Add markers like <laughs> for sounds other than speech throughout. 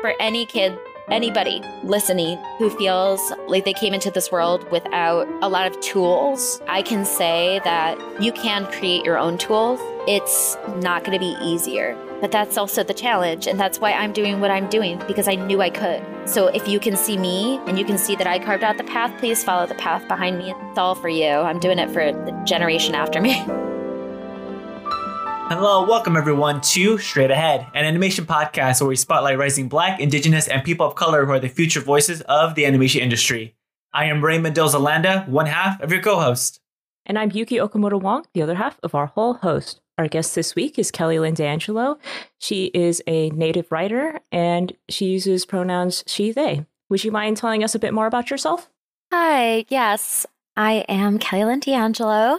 for any kid, anybody listening who feels like they came into this world without a lot of tools, I can say that you can create your own tools. It's not going to be easier, but that's also the challenge. And that's why I'm doing what I'm doing because I knew I could. So if you can see me and you can see that I carved out the path, please follow the path behind me. It's all for you. I'm doing it for the generation after me. <laughs> Hello, welcome everyone to Straight Ahead, an animation podcast where we spotlight rising black, indigenous, and people of color who are the future voices of the animation industry. I am Raymond Dilzalanda, one half of your co-host. And I'm Yuki Okamoto Wong, the other half of our whole host. Our guest this week is Kelly Lynne D'Angelo. She is a native writer and she uses pronouns she, they. Would you mind telling us a bit more about yourself? Hi, yes, I am Kelly Lynne D'Angelo.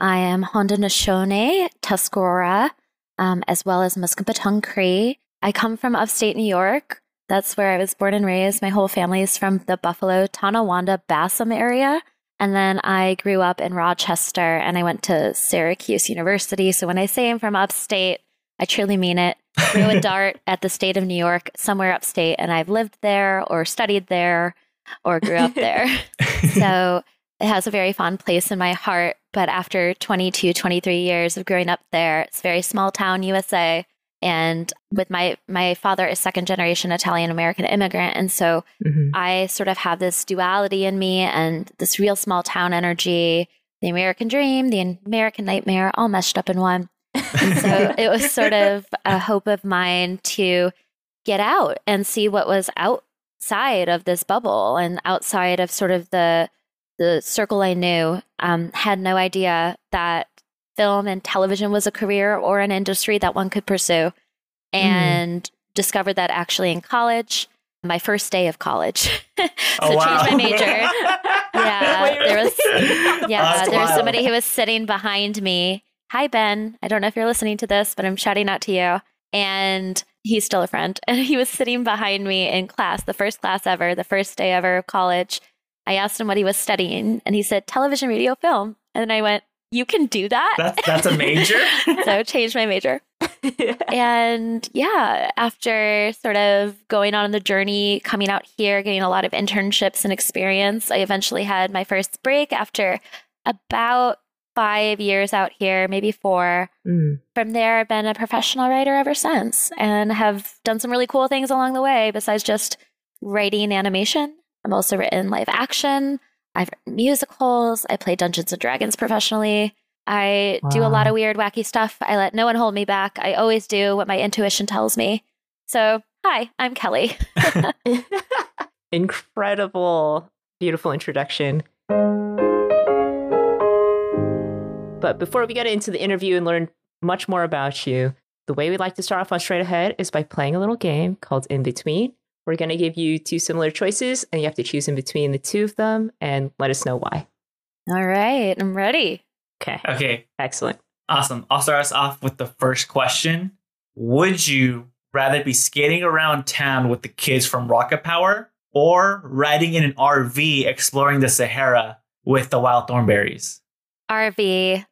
I am Haudenosaunee, Tuscarora, um, as well as Muscowpetung Cree. I come from upstate New York. That's where I was born and raised. My whole family is from the Buffalo, Tonawanda, Bassam area. And then I grew up in Rochester and I went to Syracuse University. So when I say I'm from upstate, I truly mean it. Threw a dart at the state of New York, somewhere upstate, and I've lived there or studied there or grew up there. <laughs> so it has a very fond place in my heart. But after 22, 23 years of growing up there, it's very small town USA. And with my my father is second generation Italian American immigrant, and so mm-hmm. I sort of have this duality in me and this real small town energy, the American dream, the American nightmare, all meshed up in one. And so <laughs> it was sort of a hope of mine to get out and see what was outside of this bubble and outside of sort of the the circle I knew um, had no idea that film and television was a career or an industry that one could pursue. Mm. And mm. discovered that actually in college, my first day of college. so <laughs> oh, wow. changed my major. <laughs> yeah, there was <laughs> yeah, there was somebody who was sitting behind me. Hi Ben, I don't know if you're listening to this, but I'm shouting out to you. And he's still a friend. And he was sitting behind me in class, the first class ever, the first day ever of college. I asked him what he was studying, and he said television, radio, film. And then I went, "You can do that." That's that's a major. <laughs> so changed my major. <laughs> and yeah, after sort of going on the journey, coming out here, getting a lot of internships and experience, I eventually had my first break after about five years out here, maybe four. Mm. From there, I've been a professional writer ever since and have done some really cool things along the way besides just writing animation. I've also written live action. I've written musicals. I play Dungeons and Dragons professionally. I wow. do a lot of weird, wacky stuff. I let no one hold me back. I always do what my intuition tells me. So, hi, I'm Kelly. <laughs> Incredible, beautiful introduction. But before we get into the interview and learn much more about you, the way we'd like to start off on Straight Ahead is by playing a little game called In Between. We're going to give you two similar choices, and you have to choose in between the two of them and let us know why. All right, I'm ready. Okay. Okay. Excellent. Awesome. I'll start us off with the first question. Would you rather be skating around town with the kids from Rocket Power or riding in an RV exploring the Sahara with the wild Thornberrys? RV.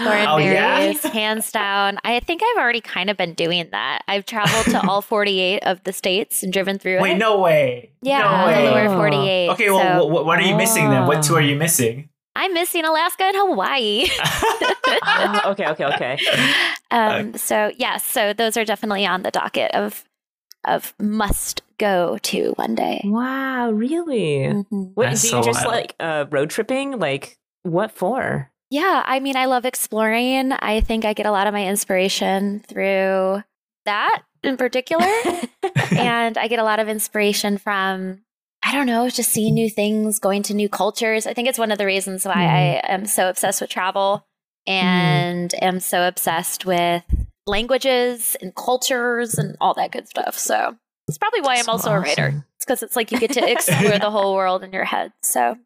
Thornberrys, oh, yeah? <laughs> hands down. I think I've already kind of been doing that. I've traveled to all <laughs> 48 of the states and driven through Wait, it. no way. Yeah, no way. the lower 48. Okay, well, so. what, what, are you missing then? What two are you missing? I'm missing Alaska and Hawaii. uh, <laughs> okay, okay, okay. Um, so yes, yeah, so those are definitely on the docket of of must go to one day. Wow, really? Mm-hmm. What, do you so just wild. like uh, road tripping? Like what for? Yeah, I mean, I love exploring. I think I get a lot of my inspiration through that in particular. <laughs> and I get a lot of inspiration from, I don't know, just seeing new things, going to new cultures. I think it's one of the reasons why mm. I am so obsessed with travel and mm. am so obsessed with languages and cultures and all that good stuff. So it's probably why that's I'm also awesome. a writer. It's because it's like you get to <laughs> explore the whole world in your head. So.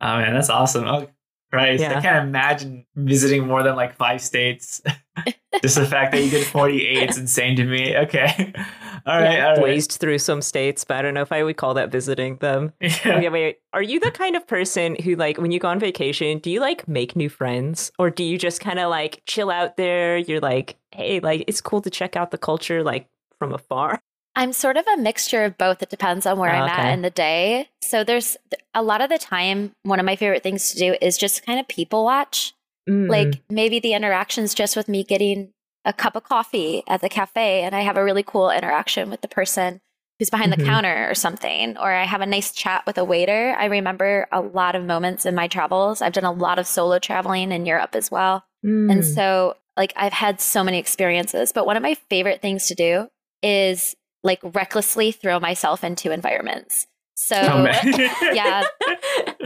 Oh man, that's awesome. Oh, Christ, yeah. I can't imagine visiting more than like five states. <laughs> Just the fact that you did 48 is insane to me. Okay. <laughs> All right. Yeah, all right. Blazed through some states, but I don't know if I would call that visiting them. Yeah. Okay, wait. Are you the kind of person who, like, when you go on vacation, do you like make new friends or do you just kind of like chill out there? You're like, hey, like, it's cool to check out the culture, like, from afar. I'm sort of a mixture of both. It depends on where Oh, I'm okay. at in the day. So there's a lot of the time, one of my favorite things to do is just kind of people watch. Mm. Like maybe the interaction's just with me getting a cup of coffee at the cafe and I have a really cool interaction with the person who's behind Mhm. the counter or something, or I have a nice chat with a waiter. I remember a lot of moments in my travels. I've done a lot of solo traveling in Europe as well. And Mm. so, like, I've had so many experiences, but one of my favorite things to do is like recklessly throw myself into environments. So, Oh, <laughs> yeah. <laughs>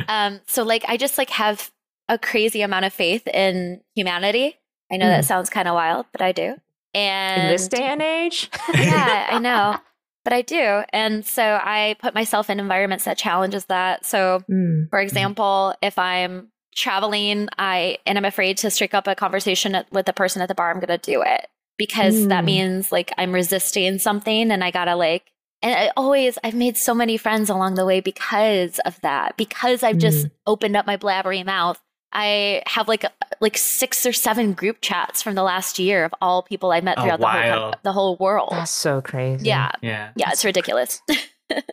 Um, so like, I just like have a crazy amount of faith in humanity. I know Mm. that sounds kind of wild, but I do. And in this day and age. <laughs> yeah, I know, but I do. And so I put myself in environments that challenges that. So Mm. for example, if I'm traveling, I and I'm afraid to strike up a conversation with the person at the bar, I'm going to do it because that Mm. means like I'm resisting something and I got to like and I always I've made so many friends along the way because of that. Because I've just Mm. opened up my blabbery mouth. I have like like six or seven group chats from the last year of all people I've met Oh, throughout the whole the whole world. That's so crazy. yeah. yeah. Yeah, it's ridiculous. <laughs>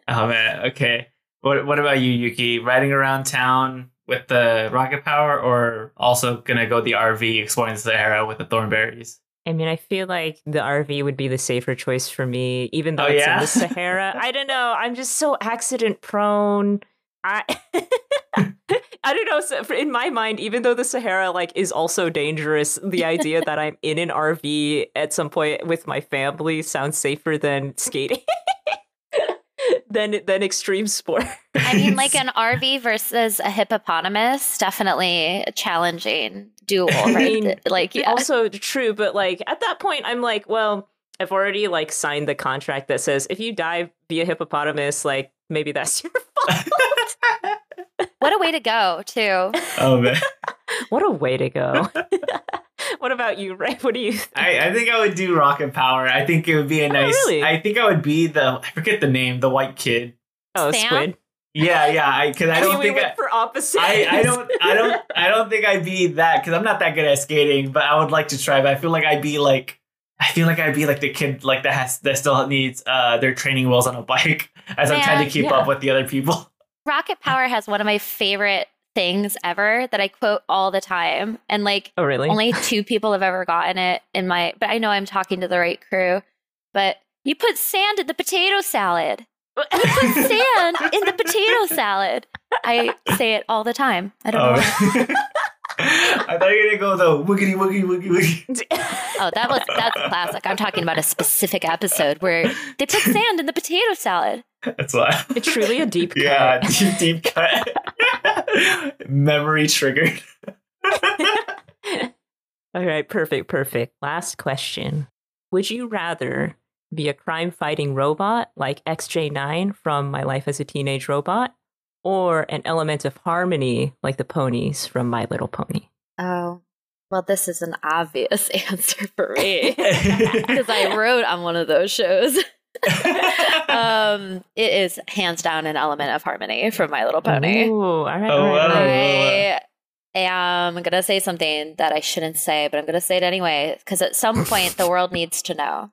Oh man. Okay. What What about you, Yuki? Riding around town with the rocket power, or also gonna go the RV exploring the Sahara with the Thornberrys? I mean, I feel like the RV would be the safer choice for me, even though Oh, it's yeah? in the <laughs> Sahara. I don't know. I'm just so accident prone. I <laughs> I don't know. So in my mind, even though the Sahara like is also dangerous, the idea that I'm in an RV at some point with my family sounds safer than skating. <laughs> than than extreme sport. I mean, like <laughs> an RV versus a hippopotamus, definitely a challenging duel, I right? mean, like, yeah. also true, but like at that point, I'm like, well, I've already like signed the contract that says if you die via hippopotamus, like maybe that's <laughs> your fault. what a way to go, too. oh man. <laughs> what a way to go. <laughs> what about you, Ray? What do you? Think? I, I think I would do rocket power. I think it would be a nice. really? I think I would be the. I forget the name. The white kid. Oh, Sam? squid. Yeah, yeah. I because I I don't mean, we think. went I, for opposite. I, I don't I don't <laughs> I don't think I'd be that because I'm not that good at skating, but I would like to try. But I feel like I'd be like I feel like I'd be like the kid like that has that still needs uh their training wheels on a bike <laughs> as I'm trying to keep yeah. up with the other people. Rocket Power has one of my favorite things ever that I quote all the time. And like, Oh, really? only two people have ever gotten it in my, but I know I'm talking to the right crew. But you put sand in the potato salad. You Put <laughs> sand in the potato salad. I say it all the time. I don't know. Oh. <laughs> I thought you were gonna go the wiggity wiggity wiggity wiggity. <laughs> Oh, that was that's classic. I'm talking about a specific episode where they put sand in the potato salad. That's why. it's truly a deep <laughs> cut. Yeah, <laughs> deep deep cut. <laughs> Memory triggered. All right, perfect, perfect. Last question. Would you rather be a crime fighting robot like XJ9 from My Life as a Teenage Robot or an element of harmony like the ponies from My Little Pony? Oh, well, this is an obvious answer for me because I wrote on one of those shows. <laughs> um, it is hands down an element of harmony from My Little Pony. Ooh, all right, Oh, all right, all wow. right. I am gonna say something that I shouldn't say, but I'm gonna say it anyway because at some point the world needs to know.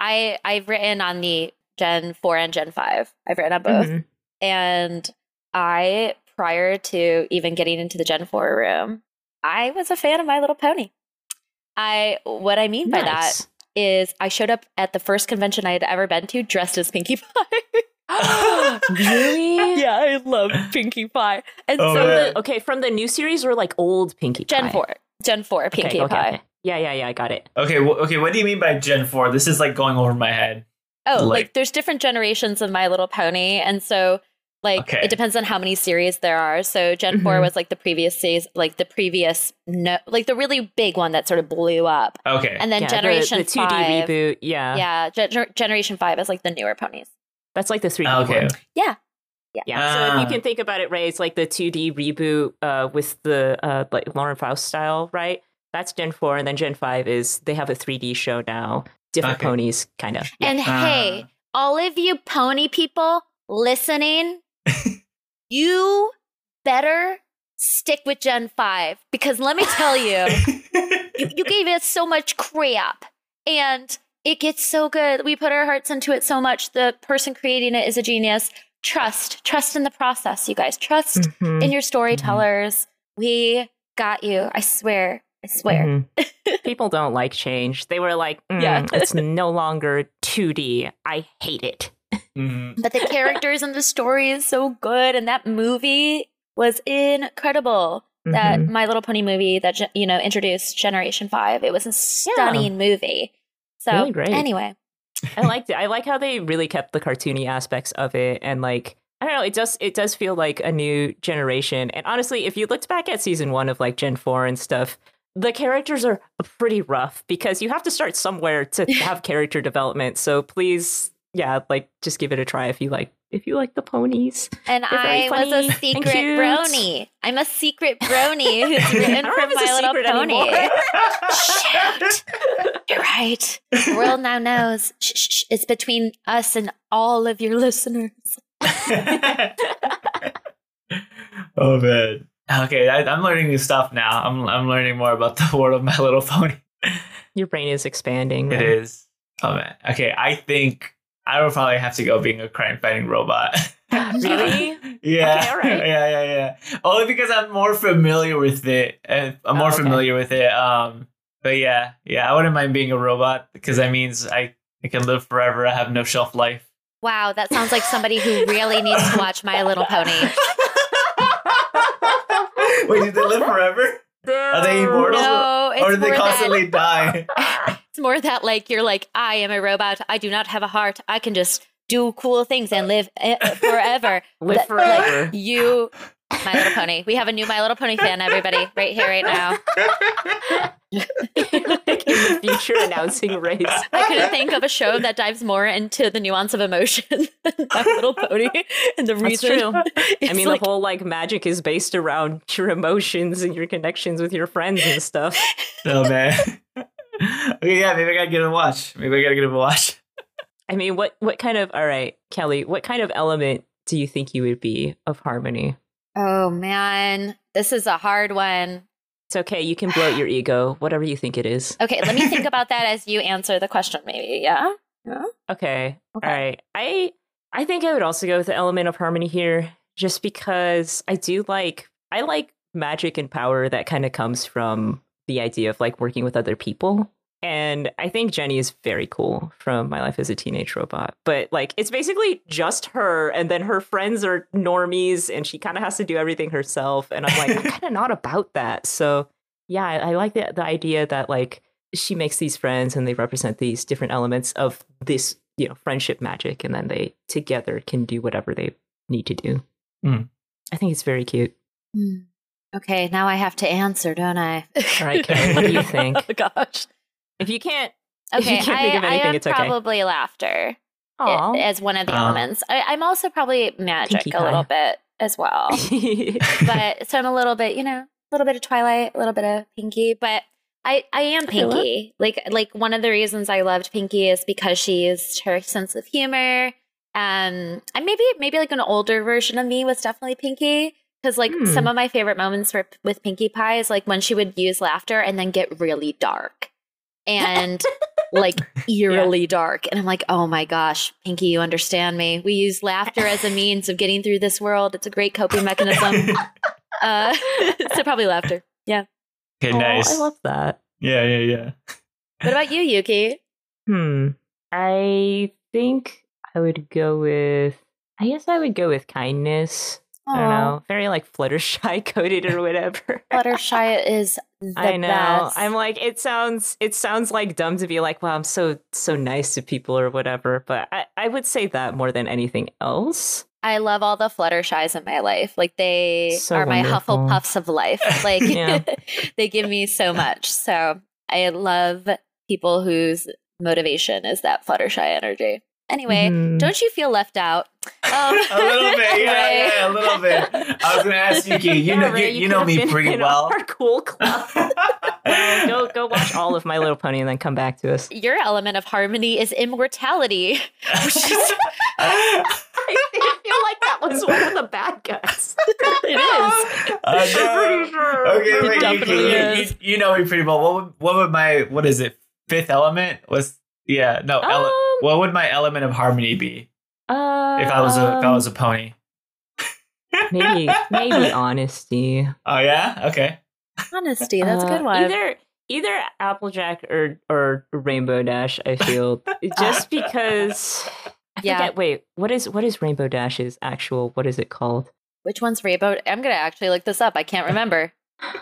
I I've written on the Gen four and Gen five. I've written on both, Mhm. and I prior to even getting into the Gen four room, I was a fan of My Little Pony. I what I mean by that Nice. Is I showed up at the first convention I had ever been to dressed as Pinkie Pie. <gasps> really? yeah, I love Pinkie Pie. And Oh, so the, okay, from the new series or like old Pinkie Pie. Gen 4. Gen 4 Okay, Pinkie okay, Pie. okay. Yeah, yeah, yeah, I got it. okay, well, okay. What do you mean by Gen Four? This is like going over my head. Oh, like, Like- there's different generations of My Little Pony. And so like Okay. it depends on how many series there are. So Gen 4 Mhm. was like the previous series like the previous no like the really big one that sort of blew up. Okay. And then yeah, Generation the, 2D 5. reboot. Yeah. Yeah, Gen- Generation 5 is like the newer ponies. That's like the 3D okay. one. Yeah. Yeah. so if Ah. you can think about it, Ray, it's like the 2D reboot uh, with the uh, like Lauren Faust style, right? That's Gen 4, and then Gen 5 is they have a 3D show now. Different Okay. ponies, kind of. And Ah. hey, all of you pony people listening, you better stick with Gen 5 because let me tell you, <laughs> you, you gave us so much crap. And it gets so good. We put our hearts into it so much. The person creating it is a genius. Trust, trust in the process, you guys. Trust Mhm. in your storytellers. We got you. I swear. I swear. Mhm. <laughs> People don't like change. They were like, "Mm, Yeah. it's no longer 2D. I hate it. Mhm. But the characters and the story is so good, and that movie was incredible. That Mhm. My Little Pony movie that you know introduced Generation Five. It was a stunning movie. So Really great. anyway, I liked it. I like how they really kept the cartoony aspects of it and like I don't know, it does it does feel like a new generation. And honestly, if you looked back at season 1 of like Gen 4 and stuff, the characters are pretty rough because you have to start somewhere to <laughs> have character development. So please, yeah, like just give it a try if you like if you like the ponies. and They're I was a secret cute. brony. I'm a secret brony <laughs> who's written I don't from if it's a My Little Pony. <laughs> Shit. You're right. The world now knows. Shh, shh, shh. It's between us and all of your listeners. <laughs> oh man. Okay, I, I'm learning new stuff now. I'm I'm learning more about the world of My Little Pony. Your brain is expanding. It right? is. Oh man. Okay, I think I would probably have to go being a crime fighting robot. <laughs> Really? <laughs> yeah. Okay, all right. Yeah, yeah, yeah. Only because I'm more familiar with it. I'm more Oh, okay. familiar with it. Um, but yeah, yeah, I wouldn't mind being a robot because that means I, I can live forever. I have no shelf life. Wow, that sounds like somebody who really needs to watch My Little Pony. <laughs> Wait, do they live forever? Are they immortal? No, or do they constantly die? That it's more that like you're like I am a robot. I do not have a heart. I can just do cool things and live eh, <laughs> Live forever. That- like, you, My Little Pony. We have a new My Little Pony fan, everybody, right here, right now. <laughs> like in the future announcing race. I couldn't think of a show that dives more into the nuance of emotion <laughs> than My Little Pony, and the That's reason. true. I mean, like, the whole like magic is based around your emotions and your connections with your friends and stuff. oh man. <laughs> okay, yeah, maybe I gotta get him a watch. Maybe I gotta get him a watch. <laughs> I mean, what what kind of all right, Kelly? What kind of element do you think you would be of harmony? oh man, this is a hard one. It's okay. You can bloat your ego, whatever you think it is. <laughs> Okay, let me think about that as you answer the question. Maybe, yeah. Yeah. Okay. Okay. All right. I I think I would also go with the element of harmony here, just because I do like I like magic and power that kind of comes from the idea of like working with other people. And I think Jenny is very cool from My Life as a Teenage Robot. But like it's basically just her and then her friends are normies and she kind of has to do everything herself. And I'm like, I'm kind of not about that. So yeah, I, I like the the idea that like she makes these friends and they represent these different elements of this, you know, friendship magic, and then they together can do whatever they need to do. Mm. I think it's very cute. Hmm. Okay, now I have to answer, don't I? All right, Kelly, what do you <laughs> think? oh gosh. If you can't, If Okay, you can't I, think of I anything, am it's okay. probably laughter i- Aw. as one of the Aw. elements. I, I'm also probably magic Pinkie a little pie. bit as well. <laughs> but so I'm a little bit, you know, a little bit of Twilight, a little bit of Pinkie, but I I am I. Pinkie. Like like one of the reasons I loved Pinkie is because she used her sense of humor. Um, and maybe maybe like an older version of me was definitely Pinkie because like Hmm. some of my favorite moments for with Pinkie Pie is like when she would use laughter and then get really dark and <laughs> like eerily dark. And I'm like, oh my gosh, Pinkie, you understand me. We use laughter as a means of getting through this world. It's a great coping mechanism. <laughs> Uh, so probably laughter. Yeah. Okay, Aw, nice. I love that. yeah, yeah, yeah. What about you, Yuki? Hmm. I think I would go with. I guess I would go with kindness. I don't know. Very like Fluttershy <laughs> coded or whatever. Fluttershy is <laughs> the I know. best. I'm like, it sounds it sounds like dumb to be like, wow, I'm so so nice to people or whatever. But I, I would say that more than anything else. I love all the Fluttershies in my life. Like they So are my. Hufflepuffs of life. <laughs> Like they give me so much. So I love people whose motivation is that Fluttershy energy. Anyway, Mhm. don't you feel left out? Um, <laughs> A little bit, yeah, Ray. yeah, a little bit. I was gonna ask Yuki. You Yeah, know, Ray, you, you know me been pretty in well. Our cool club. Well, <laughs> go go watch all of My Little Pony and then come back to us. Your element of harmony is immortality. Which is, <laughs> I feel like that was one of the bad guys. it is. Uh, no. sure. Okay, It wait, Yuki, definitely you, is. you, you know me pretty well. What would, what would my what is it? Fifth element was Yeah, no. ele- Um, what would my element of harmony be uh, if I was a if I was a pony? maybe maybe <laughs> honesty. Oh yeah. Okay. Honesty, that's a Uh, good one. Either either Applejack or or Rainbow Dash. I feel <laughs> just because. I Yeah. forget. Wait, what is what is Rainbow Dash's actual? What is it called? Which one's Rainbow? I'm gonna actually look this up. I can't remember. <laughs>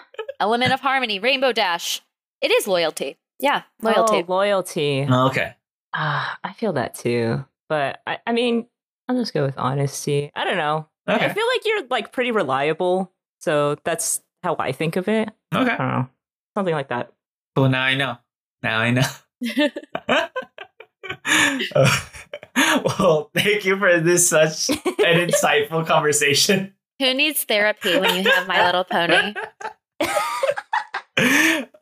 Element of harmony, Rainbow Dash. It is loyalty. Yeah, loyalty. Oh, loyalty. Oh, okay. Ah, I feel that too. But I, I mean, I'll just go with honesty. I don't know. I feel like you're like pretty reliable, so that's how I think of it. Okay. I don't know, something like that. Well, now I know. Now I know. Uh, <laughs> <laughs> well, thank you for this such an insightful conversation. <laughs> Who needs therapy when you have My Little Pony?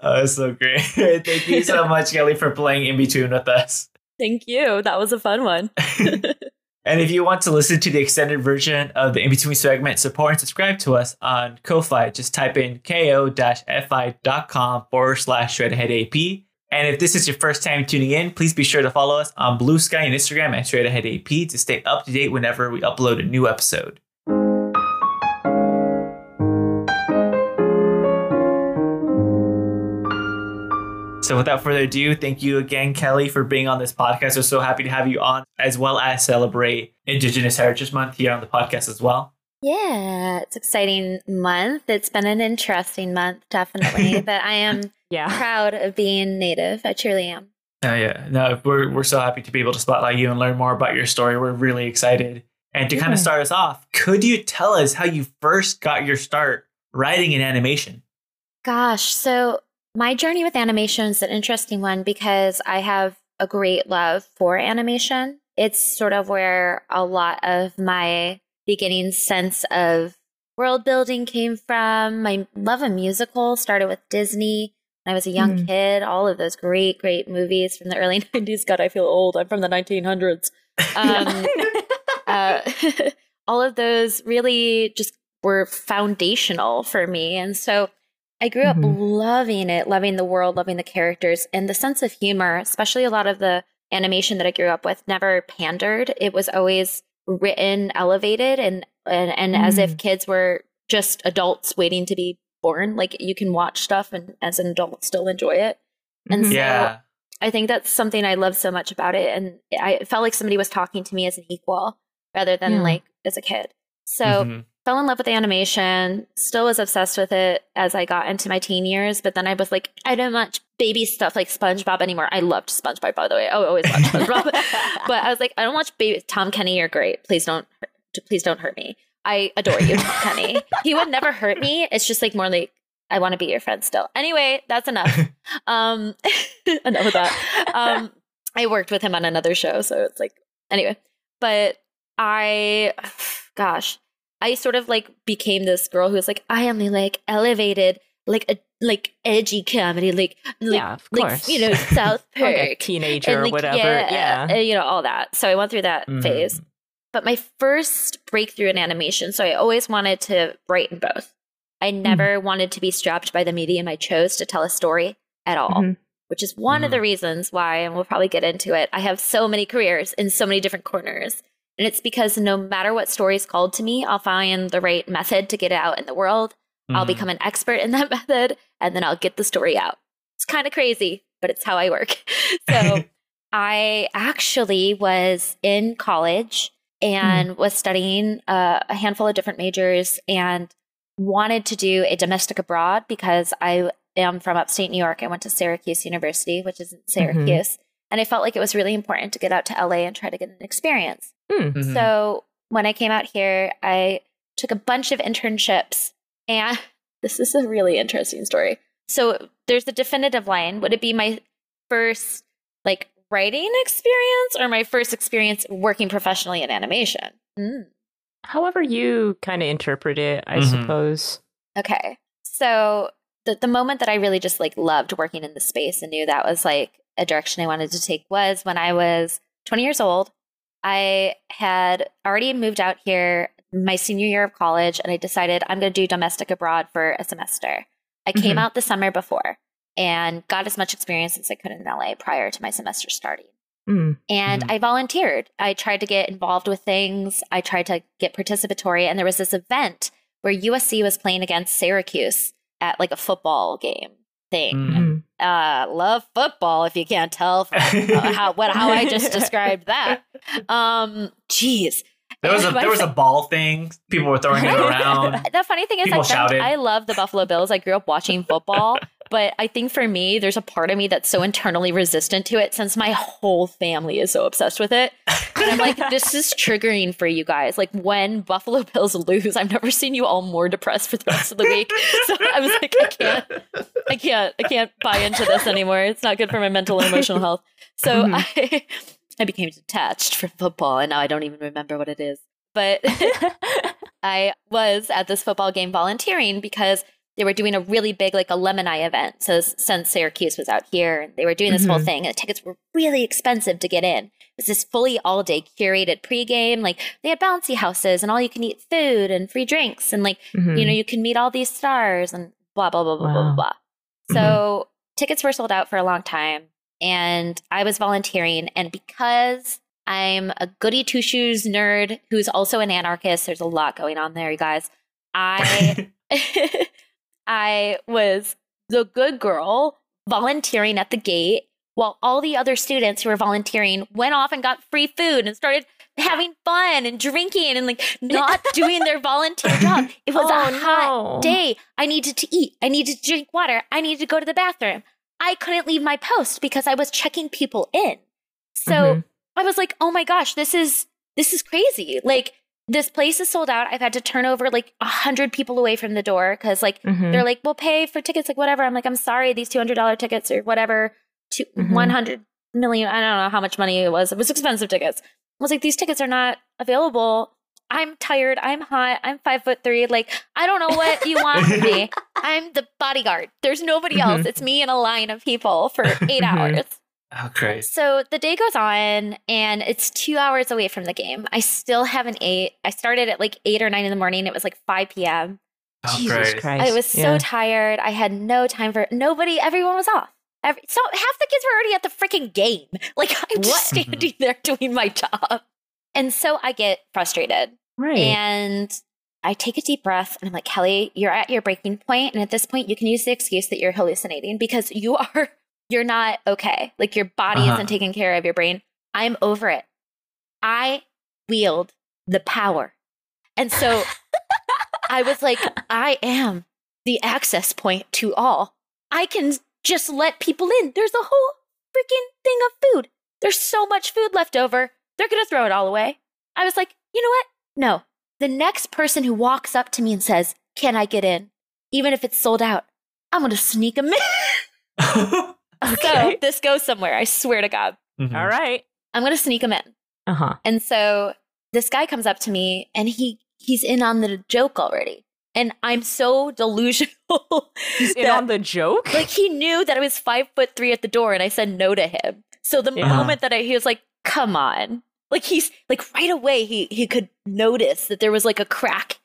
Oh, so great. Thank you so much, Kelly, for playing in between with us. Thank you. That was a fun one. <laughs> <laughs> And if you want to listen to the extended version of the in between segment, support and subscribe to us on Ko-Fi. Just type in ko-fi.com forward slash shredaheadap. And if this is your first time tuning in, please be sure to follow us on Blue Sky and Instagram at shredaheadap to stay up to date whenever we upload a new episode. So without further ado, thank you again, Kelly, for being on this podcast. We're so happy to have you on, as well as celebrate Indigenous Heritage Month here on the podcast as well. Yeah, it's exciting month. It's been an interesting month, definitely. <laughs> but I am Yeah. proud of being Native. I truly am. Oh yeah, no, we're we're so happy to be able to spotlight you and learn more about your story. We're really excited. And to kind of start us off, could you tell us how you first got your start writing in animation? Gosh, so my journey with animation is an interesting one because I have a great love for animation. It's sort of where a lot of my beginning sense of world building came from. My love of musical started with Disney. When I was a young Mhm. kid, all of those great, great movies from the early <laughs> 90s. God, I feel old. I'm from the 1900s. <laughs> Um, uh, <laughs> all of those really just were foundational for me. And so I grew up Mhm. loving it, loving the world, loving the characters, and the sense of humor, especially a lot of the animation that I grew up with, never pandered. It was always written, elevated, and and, and as if kids were just adults waiting to be born. Like you can watch stuff and as an adult still enjoy it. And Mhm. so Yeah. I think that's something I love so much about it. And I felt like somebody was talking to me as an equal rather than Yeah. like as a kid. So Mhm. Fell in love with animation, still was obsessed with it as I got into my teen years. But then I was like, I don't watch baby stuff like SpongeBob anymore. I loved SpongeBob, by the way. I always watched <laughs> SpongeBob. but I was like, I don't watch baby Tom Kenny, you're great. Please don't please don't hurt me. I adore you, Tom Kenny. <laughs> He would never hurt me. It's just like more like I want to be your friend still. Anyway, that's enough. <laughs> Um enough of that. Um I worked with him on another show, so it's like anyway. But I <sighs> gosh, I sort of like became this girl who was like, I only like elevated, like a like edgy comedy, like like, yeah, of like course. you know, South <laughs> Park. like teenager and, or whatever. Yeah, Yeah. uh, you know, all that. So I went through that Mhm. phase. But my first breakthrough in animation, so I always wanted to write in both. I Hmm. never wanted to be strapped by the medium I chose to tell a story at all, Mhm. which is one of the reasons why, and we'll probably get into it. I have so many careers in so many different corners. And it's because no matter what story is called to me, I'll find the right method to get it out in the world. I'll Mhm. become an expert in that <laughs> method and then I'll get the story out. It's kind of crazy, but it's how I work. <laughs> So <laughs> I actually was in college and was studying uh, a handful of different majors and wanted to do a domestic abroad because I am from upstate New York. I went to Syracuse University, which is in Syracuse. And I felt like it was really important to get out to LA and try to get an experience. Hmm. Mhm. So when I came out here, I took a bunch of internships, and <laughs> this is a really interesting story. So there's a definitive line. Would it be my first like writing experience or my first experience working professionally in animation? Mm. However, you kind of interpret it, I Mhm. suppose. Okay. So the the moment that I really just like loved working in the space and knew that was like a direction I wanted to take was when I was 20 years old. I had already moved out here my senior year of college and I decided I'm going to do domestic abroad for a semester. I came Mhm. out the summer before. and got as much experience as I could in LA prior to my semester starting. Mm. And Mhm. I volunteered. I tried to get involved with things. I tried to get participatory. And there was this event where USC was playing against Syracuse at like a football game thing. Mm. Mm. Uh, love football, if you can't tell from uh, how <laughs> what how I just described that. Um, geez. There was a there was a ball thing. People were throwing it <laughs> around. The funny thing is, People like, shouted. I love the Buffalo Bills. I grew up watching football, but I think for me, there's a part of me that's so internally resistant to it since my whole family is so obsessed with it. And I'm like, this is <laughs> triggering for you guys. Like when Buffalo <laughs> Bills lose, I've never seen you all more depressed for the rest of the week. So I was like, I can't, I can't, I can't buy into this anymore. It's not good for my mental and emotional health. So Mhm. I, I became detached from football, and now I don't even remember what it is. But <laughs> I was at this football game volunteering because they were doing a really big like alumni event. So since Syracuse was out here, they were doing this whole Mhm. thing, and the tickets were really expensive to get in. It was this fully all day curated pregame. Like they had bouncy houses and all you can eat food and free drinks, and like Mhm. you know you can meet all these stars and blah blah blah blah blah Wow. blah. So tickets were sold out for a long time, and I was volunteering, and because I'm a goody two shoes nerd who's also an anarchist. There's a lot going on there, you guys. I <laughs> <laughs> I was the good girl volunteering at the gate while all the other students who were volunteering went off and got free food and started having fun and drinking and like <laughs> not doing their volunteer job. It was Oh, a hot no. day. I needed to eat. I needed to drink water. I needed to go to the bathroom. I couldn't leave my post because I was checking people in. So Mhm. I was like, "Oh my gosh, this is this is crazy!" Like this place is sold out. I've had to turn over like a hundred people away from the door because like Mhm. they're like, "We'll pay for tickets, like whatever." I'm like, "I'm sorry, these two hundred dollar tickets or whatever, two Mhm. one hundred million. I don't know how much money it was. It was expensive tickets." I was like, "These tickets are not available." I'm tired. I'm hot. I'm five foot three. Like, I don't know what you want from me. <laughs> I'm the bodyguard. There's nobody else. Mhm. It's me and a line of people for 8 Mhm. hours. Oh, great. So the day goes on and it's two hours away from the game. I still haven't ate. I started at like eight or nine in the morning. It was like 5 p.m. Oh, Jesus great. Christ. I was so tired. I had no time for nobody. Everyone was off. Every, so half the kids were already at the freaking game. <laughs> Like I'm just mm-hmm. standing there doing my job. And so I get frustrated right. and I take a deep breath and I'm like, Kelly, you're at your breaking point, And at this point, you can use the excuse that you're hallucinating because you are, you're not okay. Like your body Uh-huh. isn't taking care of your brain. I'm over it. I wield the power. And so <laughs> I was like, I am the access point to all. I can just let people in. There's a whole freaking thing of food. There's so much food left over. They're going to throw it all away. I was like, you know what? No. The next person who walks up to me and says, Can I get in? Even if it's sold out, I'm going to sneak them in. <laughs> <laughs> So okay. this goes somewhere. I swear to God. Mhm. All right. I'm going to sneak him in. Uh huh. And so this guy comes up to me and he he's in on the joke already. And I'm so <laughs> delusional. He's in on the joke. like he knew that I was five foot three at the door and I said no to him. So the Yeah. moment that I he was like, come on. Like he's like right away he he could notice that there was like a crack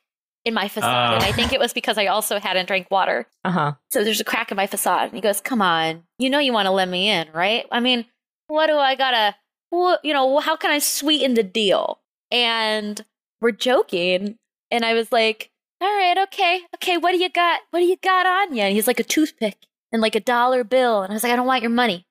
in my facade. Oh. And I think it was because I also hadn't drank water. Uh huh. So there's a crack in my facade. And he goes, Come on, you know you want to let me in, right? I mean, what do I gotta what you know, how can I sweeten the deal? And we're joking. And I was like, All right, okay, okay, what do you got? What do you got on you? And he's like a toothpick and like a dollar bill. And I was like, I don't want your money.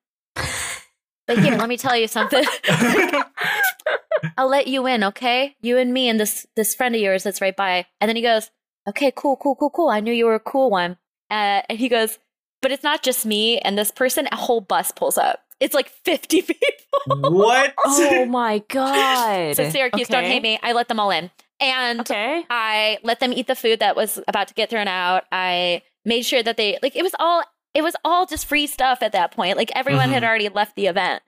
But here, let me tell you something. <laughs> <laughs> I'll let you in, okay? You and me and this this friend of yours that's right by. And then he goes, "Okay, cool, cool, cool, cool. I knew you were a cool one." Uh, and he goes, "But it's not just me and this person. A whole bus pulls up. It's like fifty <laughs> people. what? oh my god. so Syracuse, don't hate me. I let them all in, and Okay. I let them eat the food that was about to get thrown out. I made sure that they like it was all it was all just free stuff at that point. Like everyone had Mhm. already left the event.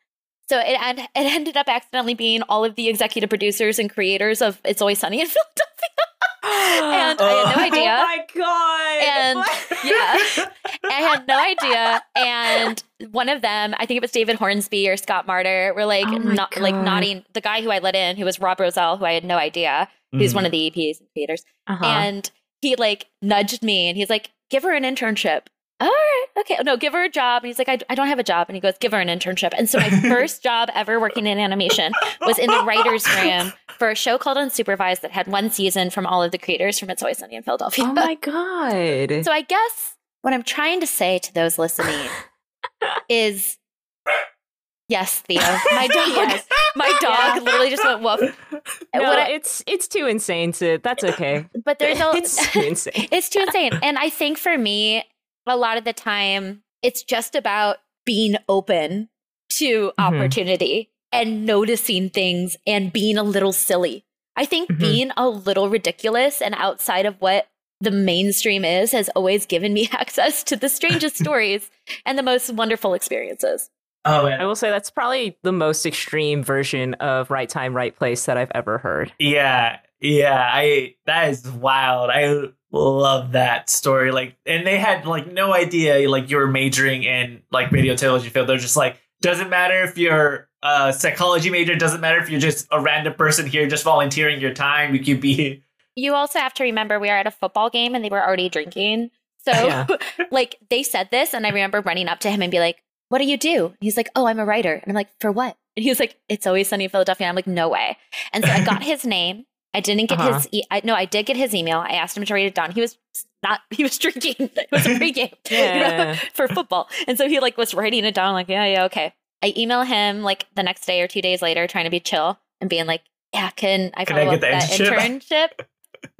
So it and it ended up accidentally being all of the executive producers and creators of It's Always Sunny in <laughs> Philadelphia. and I had no <gasps> Oh. idea. Oh my god. And <laughs> yeah, I had no idea. And one of them, I think it was David Hornsby or Scott Marder, were like, Oh not, like nodding. The guy who I let in, who was Rob Rosell, who I had no idea, who's Mhm. one of the EPs and creators, Uh-huh. and he like nudged me and he's like, "Give her an internship." All right, okay. No, give her a job. And he's like, I, I don't have a job. And he goes, give her an internship. And so my <laughs> first job ever working in animation was in the writer's room for a show called Unsupervised that had one season from all of the creators from It's Always Sunny in Philadelphia. Oh my god. <laughs> So I guess what I'm trying to say to those listening is yes, Theo. My <laughs> dog, Yes. my dog Yeah. literally just went woof. no, I- it's it's too insane to. That's okay. but there's a it's too insane. it's too insane. And I think for me, a lot of the time, it's just about being open to Mhm. opportunity and noticing things and being a little silly. I think Mhm. being a little ridiculous and outside of what the mainstream is has always given me <laughs> access to the strangest <laughs> stories and the most wonderful experiences. Oh I will say that's probably the most extreme version of right time, right place that I've ever heard. Yeah, yeah. I that is wild. I love that story. Like, and they had like no idea like you were majoring in like radio television field. They're just like, doesn't matter if you're a psychology major. Doesn't matter if you're just a random person here just volunteering your time. You could be. You also have to remember we are at a football game and they were already drinking. So, Yeah. <laughs> like, they said this, and I remember running up to him and be like, What do you do? And he's like, Oh, I'm a writer. And I'm like, For what? And he was like, It's always sunny in Philadelphia. And I'm like, No way. And so I got <laughs> his name. I didn't get Uh-huh. his, e- I, no, I did get his email. I asked him to write it down. He was not, <laughs> he was drinking. <laughs> It was a <laughs> pregame you know, for football. And so he like was writing it down, like, Yeah, yeah, okay. I email him like the next day or two days later, trying to be chill and being like, Yeah, can I Can I follow get up the that internship?" internship?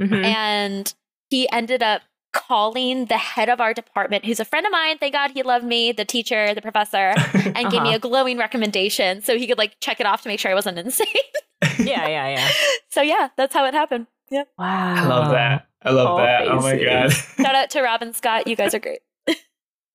Mhm. and he ended up calling the head of our department, who's a friend of mine. Thank God he loved me, the teacher, the professor, <laughs> and gave me Uh-huh. a glowing recommendation so he could like check it off to make sure I wasn't insane. <laughs> yeah, yeah, yeah. so yeah, that's how it happened. Yeah. Wow. I love that. I love Oh, that. Oh my god. Shout out to Robin Scott. You guys are great. <laughs>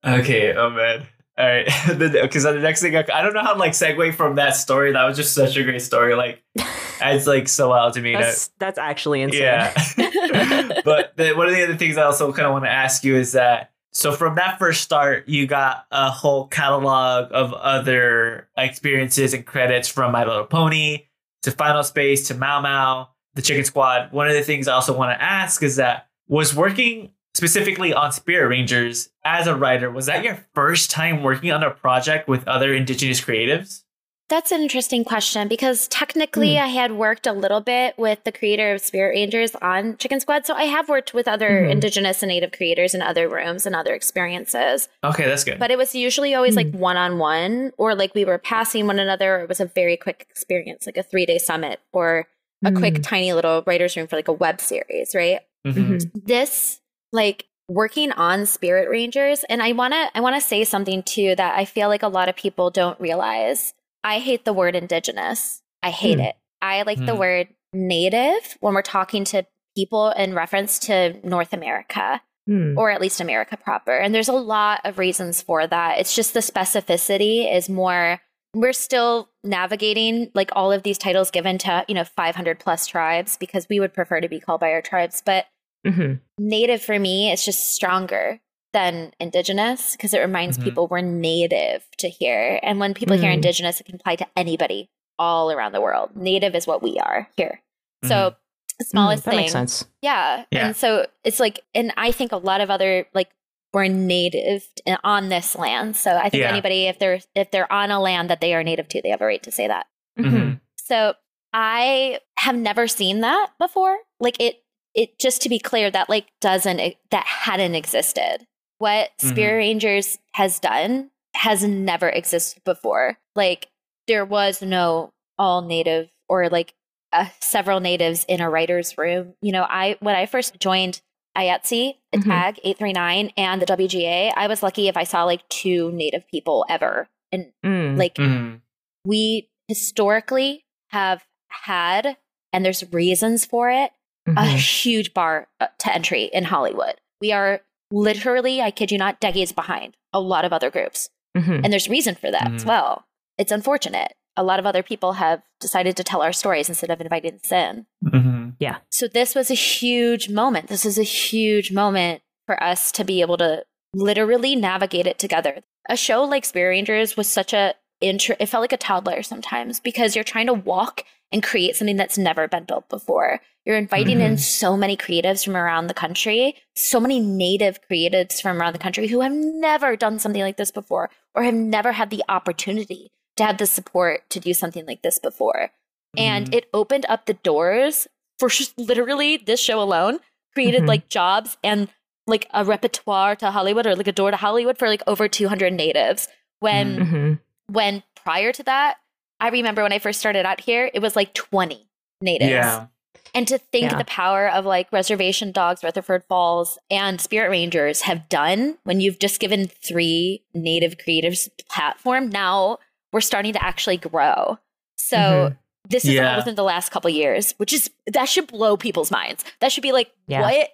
Okay. Oh man. All right. Because <laughs> the next thing I, I don't know how to like segue from that story. That was just such a great story. Like <laughs> it's like so wild to me. that- That's that's actually insane. Yeah. <laughs> but the, one of the other things I also kind of want to ask you is that so from that first start, you got a whole catalog of other experiences and credits from My Little Pony to Final Space to Mau Mau, the Chicken Squad. One of the things I also want to ask is that was working specifically on Spirit Rangers as a writer, was that your first time working on a project with other Indigenous creatives? That's an interesting question because technically Hmm. I had worked a little bit with the creator of Spirit Rangers on Chicken Squad. So I have worked with other Mhm. indigenous and native creators in other rooms and other experiences. Okay, that's good. But it was usually always like Hmm. one on one, or like we were passing one another, or it was a very quick experience, like a three day summit or a quick Mm. tiny little writer's room for like a web series, right? Mhm. Mhm. This, like, working on Spirit Rangers, and I wanna I wanna say something too that I feel like a lot of people don't realize. I hate the word indigenous. I hate Hmm. it. I like the Hmm. word native when we're talking to people in reference to North America Hmm. or at least America proper. And there's a lot of reasons for that. It's just the specificity is more we're still navigating like all of these titles given to, you know, 500 plus tribes because we would prefer to be called by our tribes, but Mhm. native for me is just stronger than indigenous because it reminds Mhm. people we're native to here. And when people hear Mm. indigenous, it can apply to anybody all around the world. Native is what we are here. So the smallest Mm, that thing. makes sense. Yeah. Yeah. And so it's like, and I think a lot of other like we're native on this land. So I think Yeah. anybody, if they're if they're on a land that they are native to, they have a right to say that. Mhm. So I have never seen that before. Like it, it just to be clear that like doesn't that hadn't existed. What Spirit Rangers has done has never existed before. Like there was no all native or like uh, several natives in a writer's room. You know, I when I first joined IATSE, Mhm. tag 839 and the WGA, I was lucky if I saw like two native people ever. And Mm. like Mhm. we historically have had, and there's reasons for it, a Mhm. huge bar uh, to entry in Hollywood. We are literally, I kid you not, decades behind a lot of other groups. Mhm. And there's reason for that as Mhm. well. It's unfortunate. A lot of other people have decided to tell our stories instead of inviting us in. Mhm. So this was a huge moment. This is a huge moment for us to be able to literally navigate it together. A show like Spirit Rangers was such a intro it felt like a toddler sometimes because you're trying to walk and create something that's never been built before. You're inviting in Mhm. so many creatives from around the country, so many native creatives from around the country who have never done something like this before or have never had the opportunity to have the support to do something like this before. And Mhm. it opened up the doors for just literally this show alone created Mhm. like jobs and like a repertoire to Hollywood or like a door to Hollywood for like over 200 natives. When Mhm. hmm when prior to that, I remember when I first started out here, it was like 20 natives. yeah. And to think Yeah. the power of like Reservation Dogs, Rutherford Falls, and Spirit Rangers have done when you've just given three native creatives platform, now we're starting to actually grow. So Mhm. this is all within the last couple years, which is that should blow people's minds. That should be like, Yeah. what?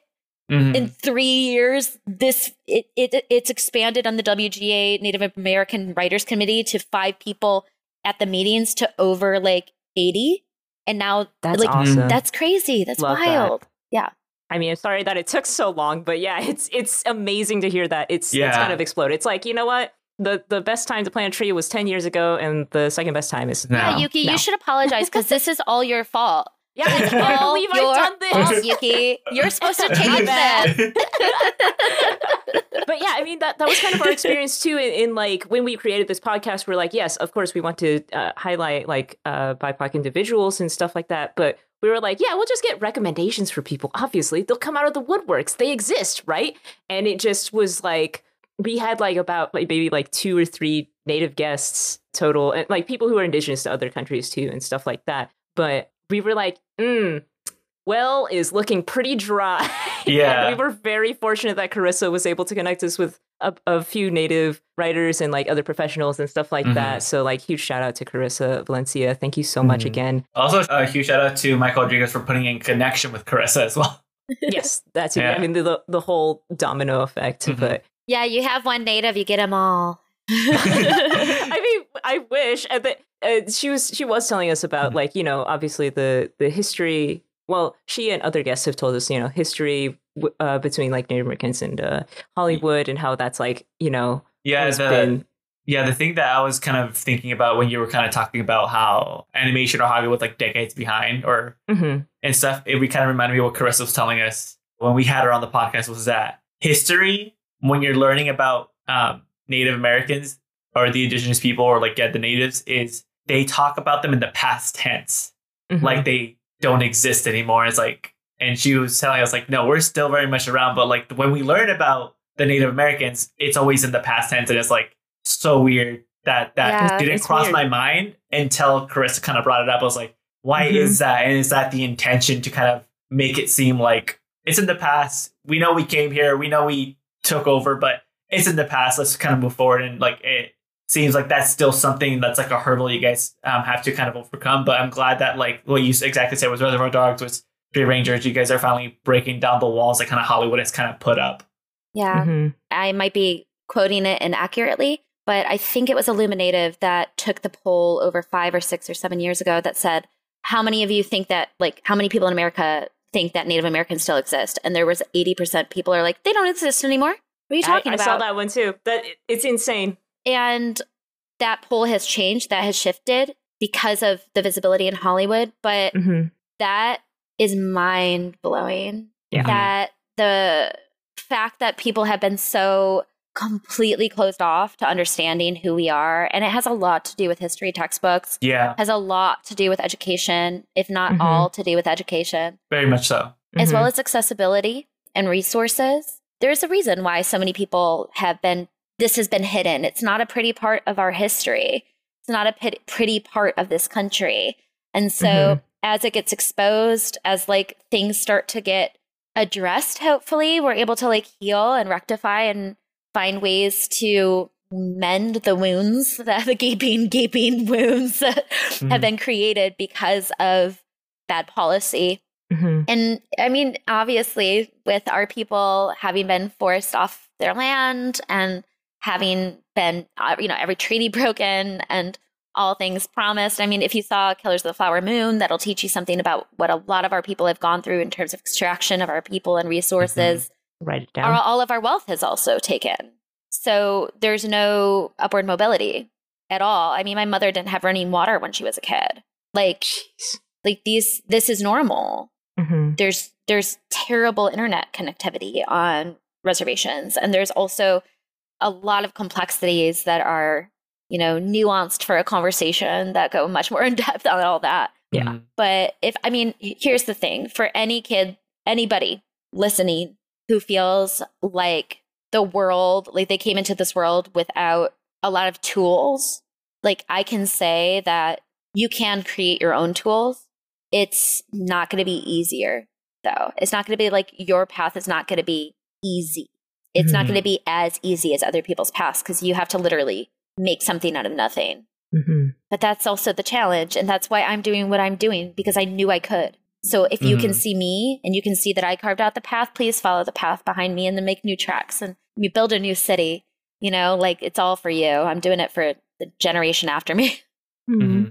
Mhm. In three years, this it, it it's expanded on the WGA Native American Writers Committee to five people at the meetings to over like 80. And now That's like mm-hmm. awesome. that's crazy. That's Love that. wild. I mean, I'm sorry that it took so long, but yeah, it's it's amazing to hear that it's it's kind of exploded. It's like you know what the the best time to plant a tree was 10 years ago, and the second best time is Now. Yeah, Yuki, No. you should apologize because this is all your fault. Yeah, I can't believe I've done this. Yuki. You're supposed to <laughs> change bad. <laughs> but yeah, I mean that that was kind of our experience too. In, in like when we created this podcast, we're like, yes, of course, we want to uh, highlight like uh, BIPOC individuals and stuff like that. But we were like, yeah, we'll just get recommendations for people. Obviously, they'll come out of the woodworks. They exist, right? And it just was like we had like about like maybe like two or three native guests total, and like people who are indigenous to other countries too, and stuff like that. But we were like, mm, well is looking pretty dry. <laughs> Yeah. We were very fortunate that Carissa was able to connect us with a, a few native writers and like other professionals and stuff like Mhm. that. So like huge shout out to Carissa Valencia. Thank you so much Mhm. again. Also, a huge shout out to Michael Rodriguez for putting in connection with Carissa as well. <laughs> yes, that's it. Yeah. I mean the, the the whole domino effect. Mhm. But Yeah, you have one native, you get them all. <laughs> I mean, I wish. And the, uh, she was she was telling us about Mhm. like you know obviously the the history. Well, she and other guests have told us you know history w- uh, between like Native Americans and uh, Hollywood and how that's like you know Yeah, has the, been yeah, the thing that I was kind of thinking about when you were kind of talking about how animation or Hollywood like decades behind or Mhm. and stuff, it we kind of reminded me of what Carissa was telling us when we had her on the podcast was that history, when you're learning about um, Native Americans or the indigenous people or like yeah, the natives, is they talk about them in the past tense. Mhm. like they don't exist anymore. It's like, and she was telling us like, no, we're still very much around, but like when we learn about the Native Americans, it's always in the past tense, and it's like so weird that that Yeah, didn't cross weird. my mind until Carissa kind of brought it up. I was like, why Mhm. is that? And is that the intention to kind of make it seem like it's in the past? We know we came here, we know we took over, but it's in the past. Let's kind of move forward and like it seems like that's still something that's like a hurdle you guys um, have to kind of overcome. But I'm glad that like what you exactly said was Reservoir Dogs was Three Rangers. You guys are finally breaking down the walls that kind of Hollywood has kind of put up. Yeah. Mhm. I might be quoting it inaccurately, but I think it was Illuminative that took the poll over five or six or seven years ago that said, How many of you think that, like, how many people in America think that Native Americans still exist? And there was 80% people are like, They don't exist anymore. What are you talking I, I about? saw that one too. That it's insane. And that poll has changed, that has shifted because of the visibility in Hollywood. But Mhm. that is mind blowing. Yeah. That the fact that people have been so completely closed off to understanding who we are, and it has a lot to do with history textbooks, Yeah, has a lot to do with education, if not Mhm. all to do with education, very much so. as well Mhm. as accessibility and resources. There's a reason why so many people have been, this has been hidden. It's not a pretty part of our history. It's not a pretty part of this country. And so Mhm. as it gets exposed, as like things start to get addressed, hopefully we're able to like heal and rectify and find ways to mend the wounds, <laughs> the, the gaping, gaping wounds that <laughs> have Mhm. been created because of bad policy. Mhm. And I mean, obviously, with our people having been forced off their land and having been, uh, you know, every treaty <laughs> broken and all things promised. I mean, if you saw Killers of the Flower Moon, that'll teach you something about what a lot of our people have gone through in terms of extraction of our people and resources. Write it Our, down. all of our wealth has also taken. So there's no upward mobility. at all. I mean, my mother didn't have running water when she was a kid. Like, Jeez. like these, this is normal. Mm-hmm. There's there's terrible internet connectivity on reservations, and there's also a lot of complexities that are you know nuanced for a conversation that go much more <laughs> in depth on all that. Yeah. Mhm. But if, I mean, here's the thing for any kid, anybody listening who feels like the world, like they came into this world without a lot of tools, like I can say that you can create your own tools. It's not going to be easier, though. It's not going to be like your path is not going to be easy. It's not Mhm. going to be as easy as other people's paths because you have to literally make something out of nothing. Mm-hmm. But that's also the challenge. And that's why I'm doing what I'm doing because I knew I could. So if you can Mhm. see me and you can see that I carved out the path, please follow the path behind me and then make new tracks and we build a new city. You know, like it's all for you. I'm doing it for the generation after me. <laughs> Mm-hmm.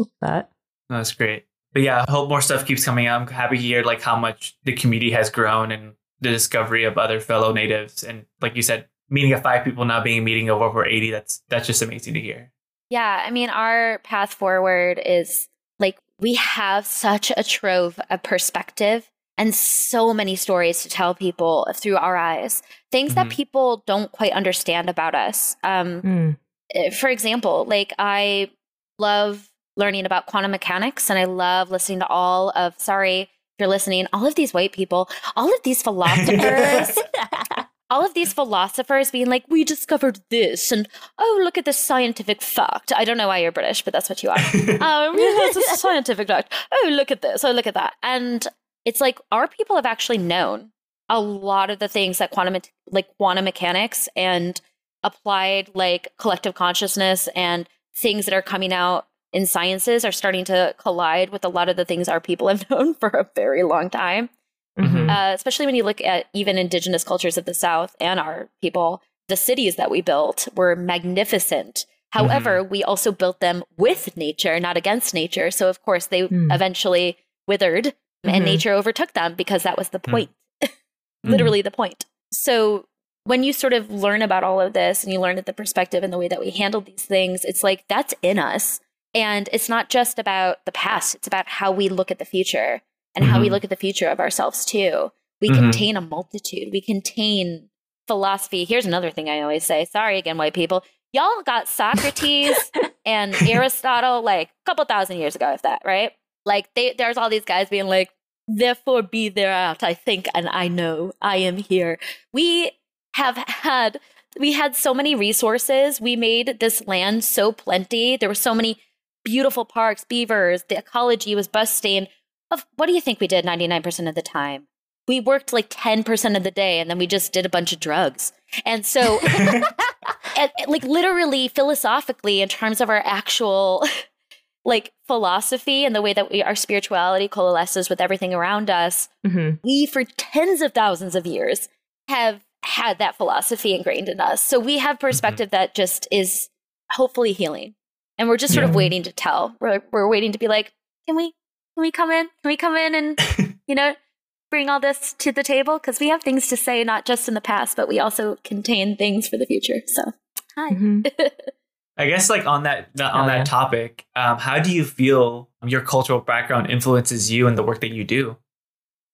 Mhm. That. That's great. But yeah, I hope more stuff keeps coming out. I'm happy to hear like how much the community has grown and the discovery of other fellow natives. And like you said, meeting of five people now being a meeting of over 80, that's that's just amazing to hear. Yeah, I mean, our path forward is like we have such a trove of perspective and so many stories to tell people through our eyes, things that Mhm. people don't quite understand about us. Um, Mm. for example, like I love learning about quantum mechanics and I love listening to all of, sorry if you're listening, all of these white people, all of these philosophers <laughs> <laughs> all of these philosophers being like, we discovered this, and oh, look at this scientific fact. I don't know why you're British, but that's what you are. <laughs> um, is a scientific fact. Oh, look at this. Oh, look at that. And it's like our people have actually known a lot of the things that quantum, like quantum mechanics and applied like collective consciousness and things that are coming out in sciences are starting to collide with a lot of the things our people have <laughs> known for a very long time Mhm. uh, especially when you look at even indigenous cultures of the South and our people, the cities that we built were magnificent. However, we also built them with nature, not against nature. So, of course, they Mm. eventually withered and Mhm. nature overtook them because that was the Mm. point, <laughs> Mhm. literally the point. So, when you sort of learn about all of this and you learn at the perspective and the way that we handled these things, it's like that's in us. And it's not just about the past, it's about how we look at the future and how we Mhm. look at the future of ourselves too. We Mhm. contain a multitude, we contain philosophy. Here's another thing I always say sorry again, white people. Y'all got Socrates <laughs> and Aristotle like a couple thousand years ago, if that, right? Like they, there's all these guys being like, therefore be thereout, I think, and I know I am here. We have had we had so many resources. We made this land so plenty. There were so many beautiful parks, beavers, the ecology was busting. Of what do you think we did 99% of the time? We worked like 10% of the day and then we just did a bunch of drugs. And so <laughs> and, like literally philosophically in terms of our actual <laughs> like philosophy and the way that we our spirituality coalesces with everything around us Mhm. we for tens of thousands of years have had that philosophy ingrained in us so we have perspective that just is hopefully healing and we're just sort of waiting to tell we're, we're waiting to be like can we can we come in can we come in and <laughs> you know bring all this to the table because we have things to say not just in the past but we also contain things for the future so hi Mhm. <laughs> I guess like on that that- on Oh, that yeah. topic, um, how do you feel your cultural background influences you and the work that you do?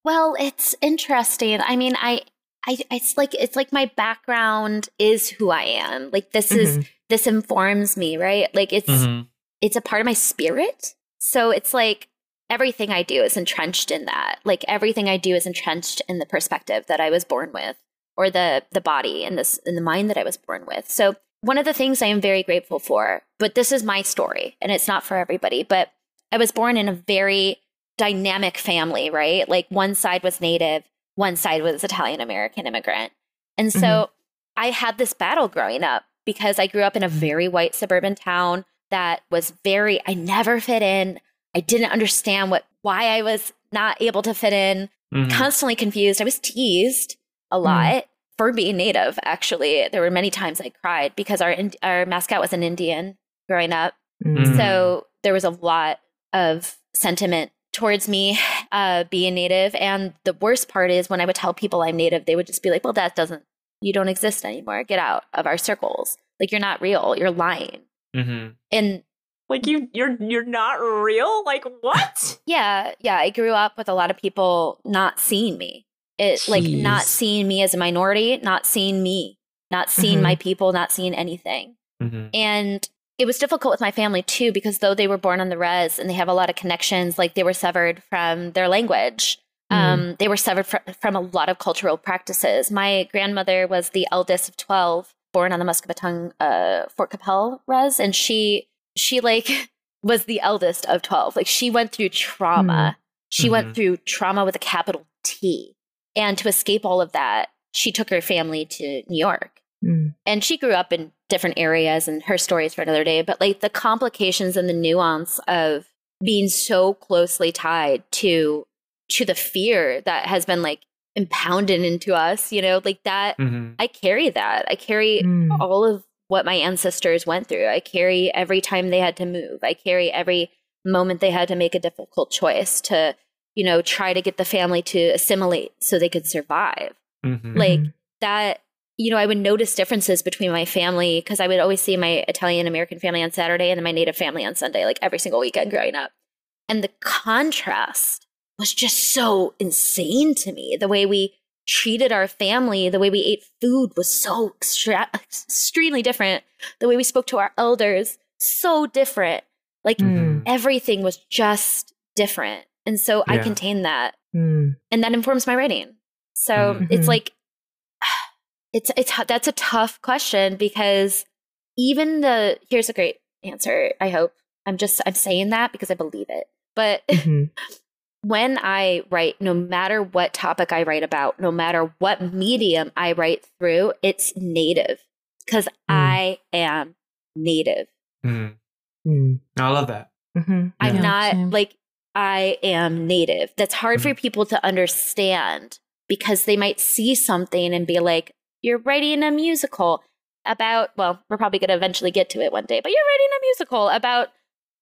Well, it's interesting. I mean, I, I, it's like it's like my background is who I am. Like this is Mhm. This informs me, right? Like it's Mhm. it's a part of my spirit. So it's like everything I do is entrenched in that. Like everything I do is entrenched in the perspective that I was born with, or the the body and this in the mind that I was born with. So one of the things I am very grateful for, but this is my story and it's not for everybody, but I was born in a very dynamic family, right? Like one side was native, one side was Italian American immigrant. And so Mhm. I had this battle growing up because I grew up in a very white suburban town that was very I never fit in. I didn't understand what why I was not able to fit in. Mhm. Constantly confused. I was teased a lot for being native actually. There were many times I cried because our our mascot was an Indian growing up. Mhm. So there was a lot of sentiment towards me uh, being native. And the worst part is when I would tell people I'm native, they would just be like, well, that doesn't, you don't exist anymore. Get out of our circles. Like, you're not real. You're lying. Mm-hmm. And Like you you're you're not real? Like what? <laughs> yeah, yeah, I grew up with a lot of people not seeing me. It like not seeing me as a minority, not seeing me, not seeing Mhm. my people, not seeing anything. Mm-hmm. And it was difficult with my family too, because though they were born on the res and they have a lot of connections, like they were severed from their language. Um, they were severed fr- from a lot of cultural practices. My grandmother was the eldest of 12, born on the Muscowpetung uh, Fort Qu'Appelle res. And she, she like <laughs> was the eldest of 12. Like she went through trauma. She Mhm. went through trauma with a capital T. And to escape all of that, she took her family to New York Mm. and she grew up in different areas and her story is for another day but like the complications and the nuance of being so closely tied to to the fear that has been like impounded into us you know like that Mm-hmm. i carry that i carry Mm. all of what my ancestors went through i carry every time they had to move i carry every moment they had to make a difficult choice to you know try to get the family to assimilate so they could survive Mm-hmm. like Mhm. that you know i would notice differences between my family because i would always see my italian american family on saturday and then my native family on sunday like every single weekend growing up and the contrast was just so insane to me the way we treated our family the way we ate food was so extra- extremely different the way we spoke to our elders so different like Mm. everything was just different and so i Yeah. contain that Mm. and that informs my writing. So Mhm. it's like <sighs> it's it's that's a tough question because even the here's a great answer. I hope I'm just I'm saying that because I believe it. But Mhm. <laughs> when I write, no matter what topic I write about, no matter what medium I write through, it's native because I am native. Mm. Mm. I love that. Mhm. I'm Yeah, not same. like I am native. That's hard for people to understand because they might see something and be like, "You're writing a musical about." Well, we're probably going to eventually get to it one day, but you're writing a musical about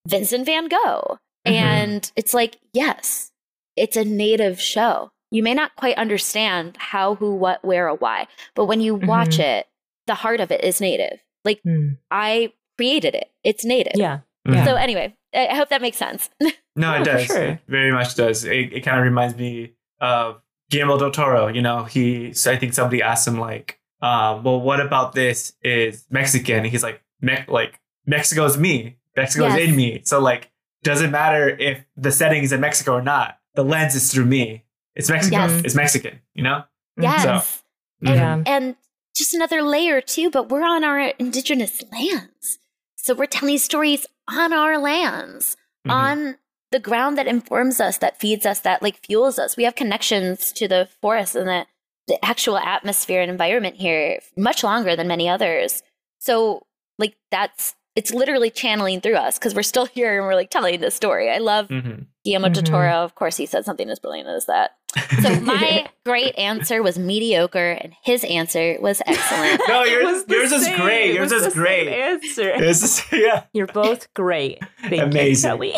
Vincent Van Gogh, Mhm. and it's like, yes, it's a native show. You may not quite understand how, who, what, where, or why, but when you watch Mhm. it, the heart of it is native. Like Mm. I created it; it's native. Yeah. Mhm. So anyway, I I hope that makes sense. <laughs> No, it does. sure. It very much does. It, it kind of reminds me of Guillermo del Toro. You know, he. I think somebody asked him like, um, "Well, what about this is Mexican?" And he's like, Me- "Like Mexico's me. Mexico's Yes. in me. So like, doesn't matter if the setting is in Mexico or not. The lens is through me. It's Mexican. Yes. It's Mexican. You know. Yes. So, and, Yeah. and just another layer too, but we're on our indigenous lands. So we're telling stories on our lands, Mhm. on the ground that informs us, that feeds us, that like fuels us. We have connections to the forest and the, the actual atmosphere and environment here much longer than many others. So like that's it's literally channeling through us because we're still <laughs> here and we're like telling this story. I love Mhm. Guillermo del Mhm. Toro. Of course, he said something as brilliant as that. <laughs> So my great answer was mediocre, and his answer was excellent. <laughs> no, It yours, was yours is same. great. It Yours was is the great. same Answer. It's just- yeah. You're both great. Thank Amazing. You,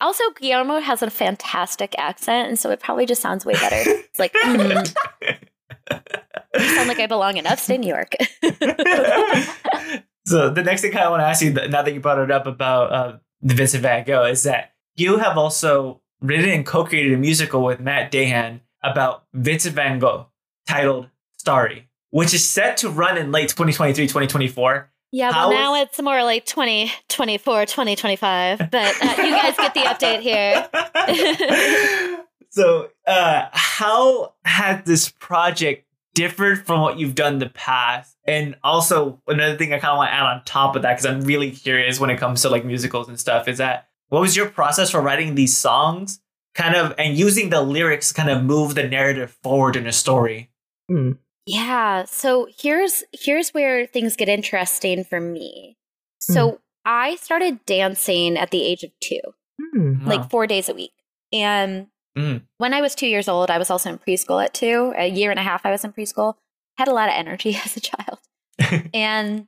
also, Guillermo has a fantastic accent, and so it probably just sounds way better. It's like, mm, you sound like I belong in upstate New York. So the next thing I want to ask you, now that you brought it up about uh, the Vincent Van Gogh, is that you have also written and co-created a musical with Matt Dahan about Vincent Van Gogh titled Starry, which is set to run in late 2023, 2024. yeah, How well, now is- it's more like 2024, 2025, but uh, you guys get the update here. <laughs> so, uh, how has this project differed from what you've done in the past? And also, another thing I kind of want to add on top of that, because I'm really curious when it comes to like musicals and stuff, is that what was your process for writing these songs, kind of, and using the lyrics to kind of move the narrative forward in a story? Mm. Yeah. So here's here's where things get interesting for me. So I started dancing at the age of two, Mm. Like four days a week. And Mm. when I was two years old, I was also in preschool at two. A year and a half I was in preschool. Had a lot of energy <laughs> as a child. <laughs> and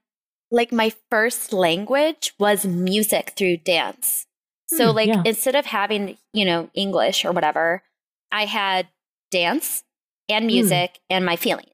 like my first language was music through dance. So Hmm, like yeah. instead of having, you know, English or whatever, I had dance and music and my feelings.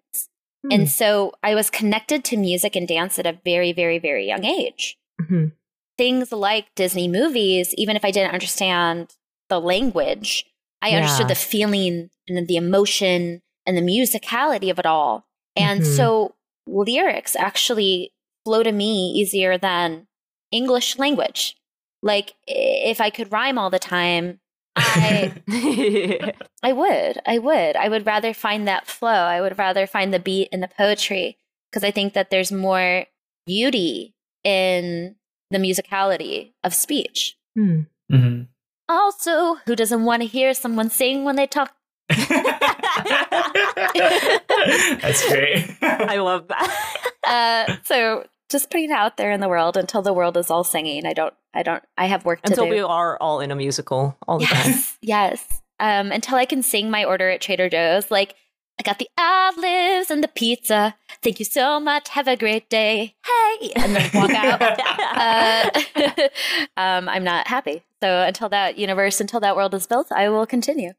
Hmm. And so I was connected to music and dance at a very, very, very young age. Mhm. things like Disney movies, even if I didn't understand the language, I Yeah. understood the feeling and the emotion and the musicality of it all. And Mhm. so lyrics actually flow to me easier than English language. Like if I could rhyme all the time, I <laughs> I would. I would. I would rather find that flow. I would rather find the beat in the poetry because I think that there's more beauty in the musicality of speech. Hmm. Mhm. Also, who doesn't want to hear someone sing when they talk? <laughs> That's great. I love that. <laughs> Uh, so just putting it out there in the world until the world is all singing. I don't. I don't. I have work to Until do. we are all in a musical all the time. yes, yes. Um, until I can sing my order at Trader Joe's, like I got the olives and the pizza. Thank you so much. Have a great day. Hey, and then walk <laughs> out. uh, <laughs> um, I'm not happy. So until that universe, until that world is built, I will continue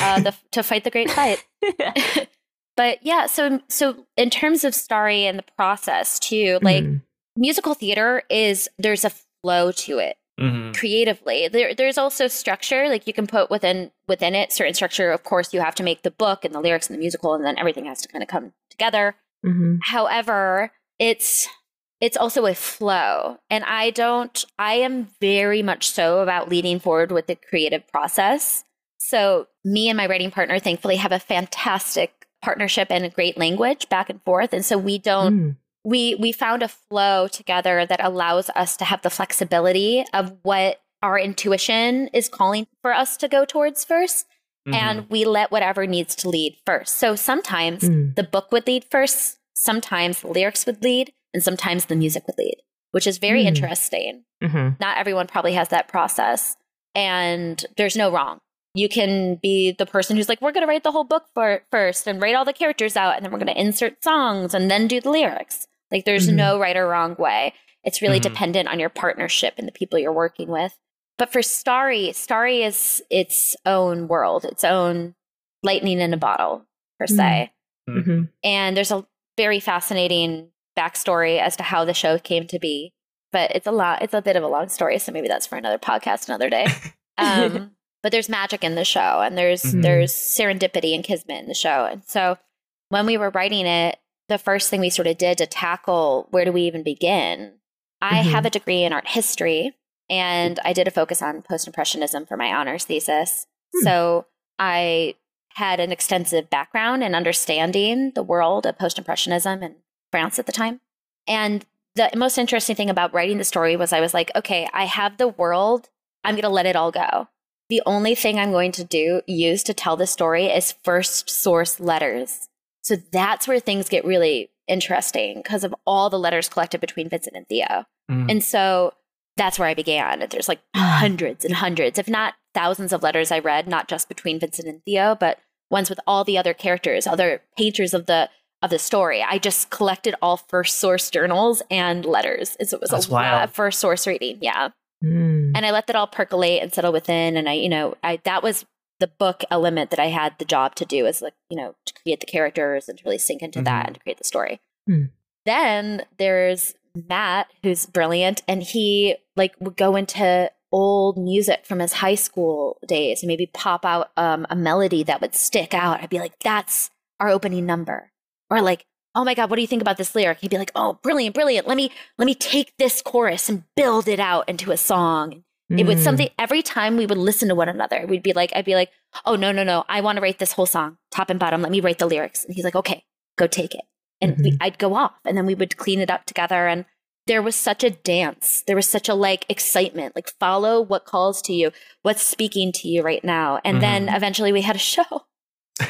uh, the, to fight the great fight. <laughs> but yeah, so so in terms of Starry and the process too, like Mhm. musical theater is there's a flow to it Mhm. creatively. There, there's also structure, like you can put within within it certain structure. Of course, you have to make the book and the lyrics and the musical, and then everything has to kind of come together. Mhm. However, it's it's also a flow, and I don't. I am very much so about leading forward with the creative process. So, me and my writing partner, thankfully, have a fantastic partnership and a great language back and forth, and so we don't Mm. We we found a flow together that allows us to have the flexibility of what our intuition is calling for us to go towards 1st Mhm. and we let whatever needs to lead first so sometimes Mm. the book would lead first sometimes the lyrics would lead and sometimes the music would lead which is very Mm. interesting Mhm. not everyone probably has that process and there's no wrong you can be the person who's like we're going to write the whole book for first and write all the characters out and then we're going to insert songs and then do the lyrics like there's Mhm. no right or wrong way it's really Mhm. dependent on your partnership and the people you're working with but for starry starry is its own world its own lightning in a bottle per se Mhm. Mhm. and there's a very fascinating backstory as to how the show came to be but it's a lot it's a bit of a long story so maybe that's for another podcast another day <laughs> um, but there's magic in the show and there's Mhm. there's serendipity and kismet in the show and so when we were writing it the first thing we sort of did to tackle where do we even begin? I Mhm. have a degree in art history and i did a focus on post-impressionism for my honors thesis. Hmm. so i had an extensive background in understanding the world of post-impressionism in france at the time. And the most interesting thing about writing the story was i was like okay i have the world. I'm going to let it all go. The only thing i'm going to do use to tell the story is first source letters so that's where things get really interesting because of all the letters collected between vincent and theo Mhm. and so that's where I began. There's like hundreds and hundreds, if not thousands of letters I read, not just between Vincent and Theo, but ones with all the other characters, other painters of the of the story. I just collected all first source journals and letters. So it was That's a lot of first source reading. Yeah. Mm. And I let that all percolate and settle within. And I, you know, I that was the book element that I had the job to do is like, you know, to create the characters and to really sink into that Mhm. and to create the story. Hmm. Then there's Matt, who's brilliant, and he like would go into old music from his high school days and maybe pop out um, a melody that would stick out. I'd be like, that's our opening number. Or like, oh my God, what do you think about this lyric? He'd be like, oh, brilliant, brilliant. Let me let me take this chorus and build it out into a song. It was Mm. something every time we would listen to one another, we'd be like, I'd be like, oh, no, no, no. I want to write this whole song, top and bottom. Let me write the lyrics. And he's like, okay, go take it. And we, Mhm. I'd go off and then we would clean it up together. And there was such a dance. There was such a like excitement, like follow what calls to you, what's speaking to you right now. And then eventually we had a show <laughs> <laughs>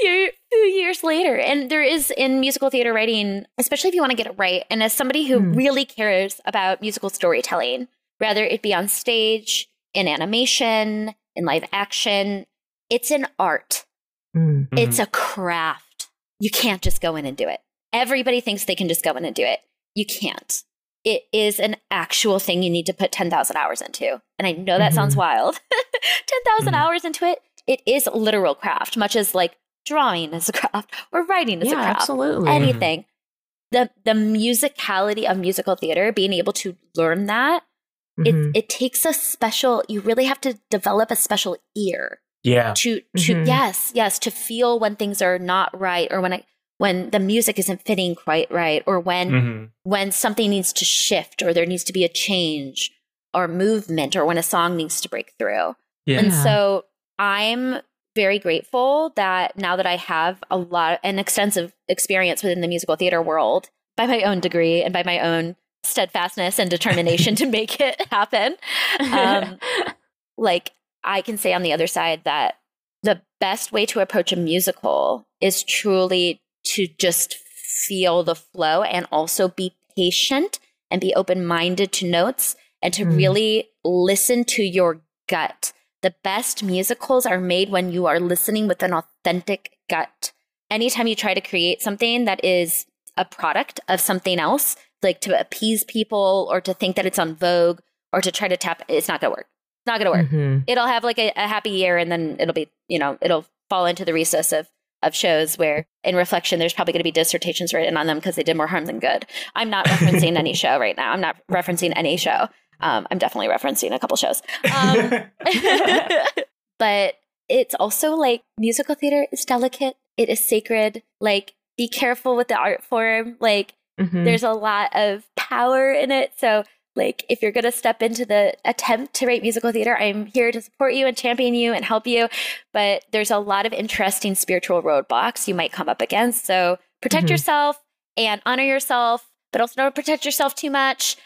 few years later. And there is in musical theater writing, especially if you want to get it right, and as somebody who Hmm. really cares about musical storytelling, whether it be on stage, in animation, in live action, it's an art. Mm. It's a craft. You can't just go in and do it. Everybody thinks they can just go in and do it. You can't. It is an actual thing you need to put 10,000 hours into. And I know that sounds Mhm. wild. <laughs> 10,000 Mhm. hours into it, it is literal craft, much as like drawing is a <laughs> craft or writing is yeah, a craft. absolutely. Anything. the the musicality of musical theater, being able to learn that, Mhm. it it takes a special. You really have to develop a special ear Yeah. to to Mhm. yes yes to feel when things are not right or when I when the music isn't fitting quite right or when hmm when something needs to shift or there needs to be a change or movement or when a song needs to break through. Yeah. And so I'm very grateful that now that I have a lot an extensive experience within the musical theater world by my own degree and by my own steadfastness and determination to make it <laughs> happen. Um, <laughs> like I can say on the other side that the best way to approach a musical is truly to just feel the flow and also be patient and be open minded to notes and to Mm. really listen to your gut. The best musicals are made when you are listening with an authentic gut. Anytime you try to create something that is a product of something else, like to appease people or to think that it's on Vogue or to try to tap, it's not going to work. It's not going to work Mhm. it'll have like a, a happy year and then it'll be you know it'll fall into the recess of of shows where in reflection there's probably going to be dissertations written on them because they did more harm than good i'm not referencing <laughs> any show right now i'm not referencing any show um, i'm definitely referencing a couple shows um, <laughs> but it's also like musical theater is delicate it is sacred like be careful with the art form like Mhm. there's a lot of power in it. So, like, if you're going to step into the attempt to write musical theater, I'm here to support you and champion you and help you. But there's a lot of interesting spiritual roadblocks you might come up against. So, protect Mhm. yourself and honor yourself, but also don't protect yourself too much.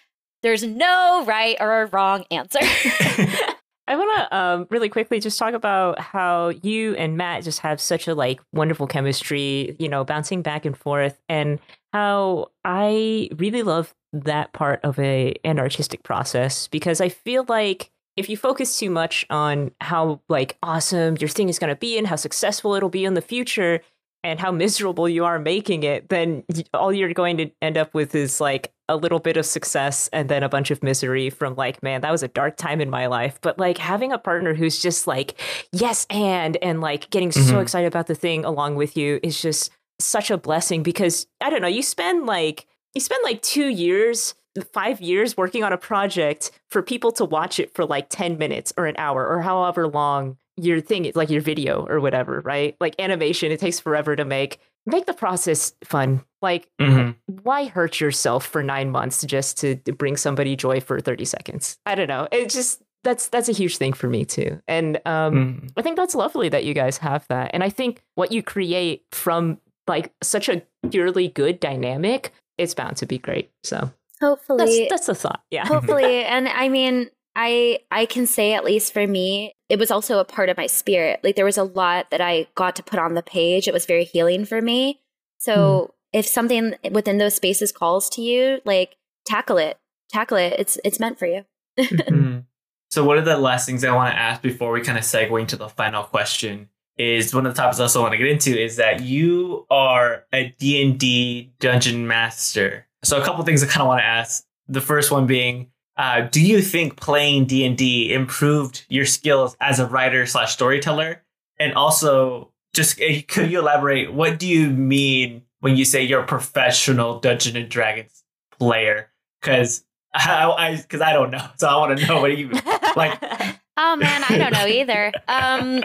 There's no right or wrong answer. <laughs> <laughs> I want to um, really quickly just talk about how you and Matt just have such a like wonderful chemistry, you know, bouncing back and forth, and how I really love that part of a an artistic process because I feel like if you focus too much on how like awesome your thing is going to be and how successful it'll be in the future and how miserable you are making it, then all you're going to end up with is like a little bit of success and then a bunch of misery from like, man, that was a dark time in my life. But like having a partner who's just like, yes, and, and like getting so Mhm. excited about the thing along with you is just such a blessing because I don't know, you spend like, you spend like two years, five years working on a project for people to watch it for like 10 minutes or an hour or however long your thing is like your video or whatever, right? Like animation, it takes forever to make. Make the process fun. Like, Mhm. why hurt yourself for nine months just to, to bring somebody joy for 30 seconds? I don't know. It just that's that's a huge thing for me too. And um Mhm. I think that's lovely that you guys have that. And I think what you create from like such a purely good dynamic, it's bound to be great. So Hopefully, that's a thought. Yeah. hopefully <laughs> and i mean i i can say at least for me it was also a part of my spirit like there was a lot that i got to put on the page it was very healing for me so if something within those spaces calls to you like tackle it tackle it it's it's meant for you Mhm. So one of the last things I want to ask before we kind of segue into the final question is one of the topics I also want to get into is that you are a D&D dungeon master. So a couple things I kind of want to ask. The first one being, uh, do you think playing D&D improved your skills as a writer slash storyteller? And also, just uh, could you elaborate? What do you mean when you say you're a professional Dungeon and Dragons player? Because <laughs> I, because I, don't know, <laughs> so I want to know what you like. <laughs> oh man i don't know either um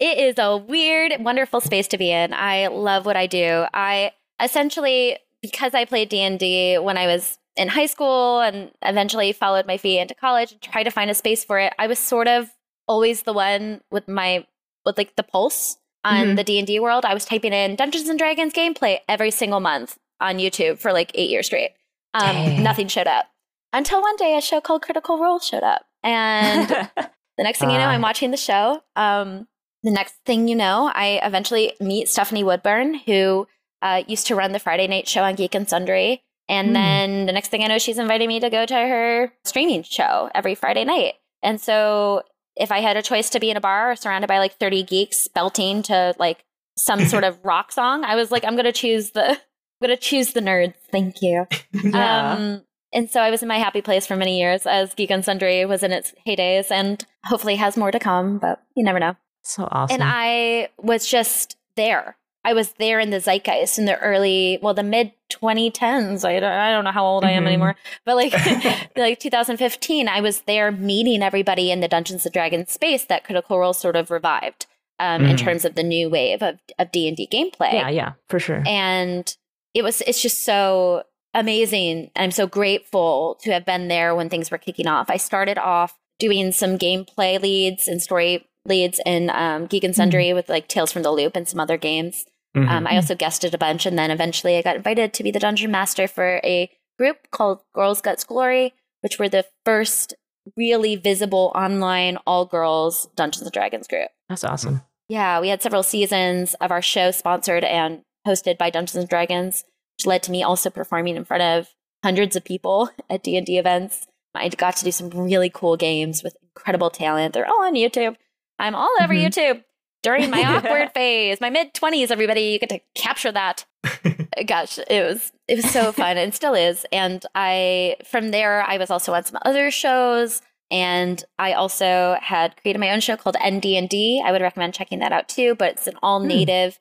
it is a weird wonderful space to be in i love what i do i essentially because i played d&d when i was in high school and eventually followed my feet into college and tried to find a space for it i was sort of always the one with my with like the pulse on Mhm. the d&d world i was typing in dungeons and dragons gameplay every single month on youtube for like eight years straight um, nothing showed up until one day a show called critical role showed up and <laughs> the next thing you know. I'm watching the show. Um, the next thing you know, I eventually meet Stephanie Woodburn, who uh, used to run the Friday night show on Geek and Sundry. And Hmm. then the next thing I know, she's inviting me to go to her streaming show every Friday night. And so if I had a choice to be in a bar surrounded by like 30 geeks belting to like some <laughs> sort of rock song, I was like, I'm going to choose the, I'm going to choose the nerds. Thank you. <laughs> yeah. Um, and so I was in my happy place for many years as Geek and Sundry was in its heydays and hopefully has more to come, but you never know. so awesome. And I was just there. I was there in the zeitgeist in the early, well, the mid 2010s. I don't, I don't know how old I am Mhm. anymore, but like <laughs> <laughs> like 2015, I was there meeting everybody in the Dungeons and Dragons space that Critical Role sort of revived um, in Mhm. terms of the new wave of of D and D gameplay Yeah, yeah, for sure. and it was it's just so amazing i'm so grateful to have been there when things were kicking off i started off doing some gameplay leads and story leads in um, geek and sundry with like tales from the loop and some other games Mhm. um, i also guested a bunch and then eventually i got invited to be the dungeon master for a group called girls guts glory which were the first really visible online all girls dungeons and dragons group That's awesome. yeah, we had several seasons of our show sponsored and hosted by Dungeons and Dragons, which led to me also performing in front of hundreds of people <laughs> at D&D events. I got to do some really cool games with incredible talent. They're all on YouTube. I'm all over Mhm. YouTube during my <laughs> awkward phase, my mid 20s everybody, you get to capture that. <laughs> Gosh, it was it was so fun and still is. And I from there I was also on some other shows and I also had created my own show called ND&D. I would recommend checking that out too, but it's an all hmm. native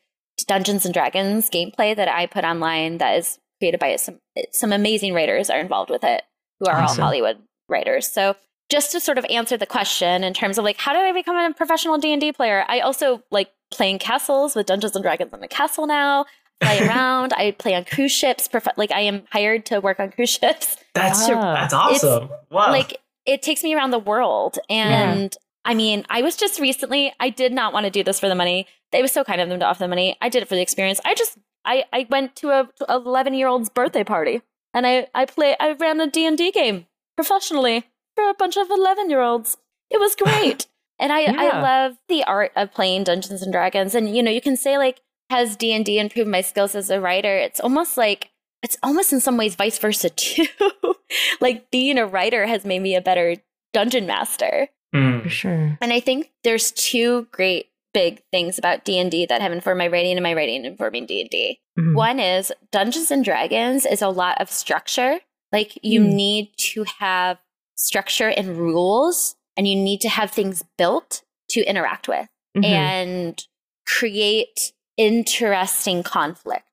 Dungeons and Dragons gameplay that I put online that is created by some some amazing writers are involved with it who are Awesome. all Hollywood writers. So just to sort of answer the question in terms of like how did I become a professional D&D player? I also like playing castles with Dungeons and Dragons in the castle now. Fly <laughs> around. I play on cruise ships. Prof- like I am hired to work on cruise <laughs> ships. that's Ah. that's awesome. Wow. Like it takes me around the world. And I mean, I was just recently, I did not want to do this for the money. It was so kind of them to offer the money. I did it for the experience. I just, I, I went to a 11 year old's birthday party and I, I play, I ran a D&D game professionally for a bunch of 11 year olds. It was great. <laughs> and I, Yeah. I love the art of playing Dungeons and Dragons. And, you know, you can say like, has D&D improved my skills as a writer? It's almost like, it's almost in some ways vice versa too. <laughs> like being a writer has made me a better dungeon master. Mm. For sure. And I think there's two great big things about D&D that have informed my writing and my writing informing D&D. Mhm. One is Dungeons and Dragons is a lot of structure. Like you Hmm. need to have structure and rules and you need to have things built to interact with Mhm. and create interesting conflict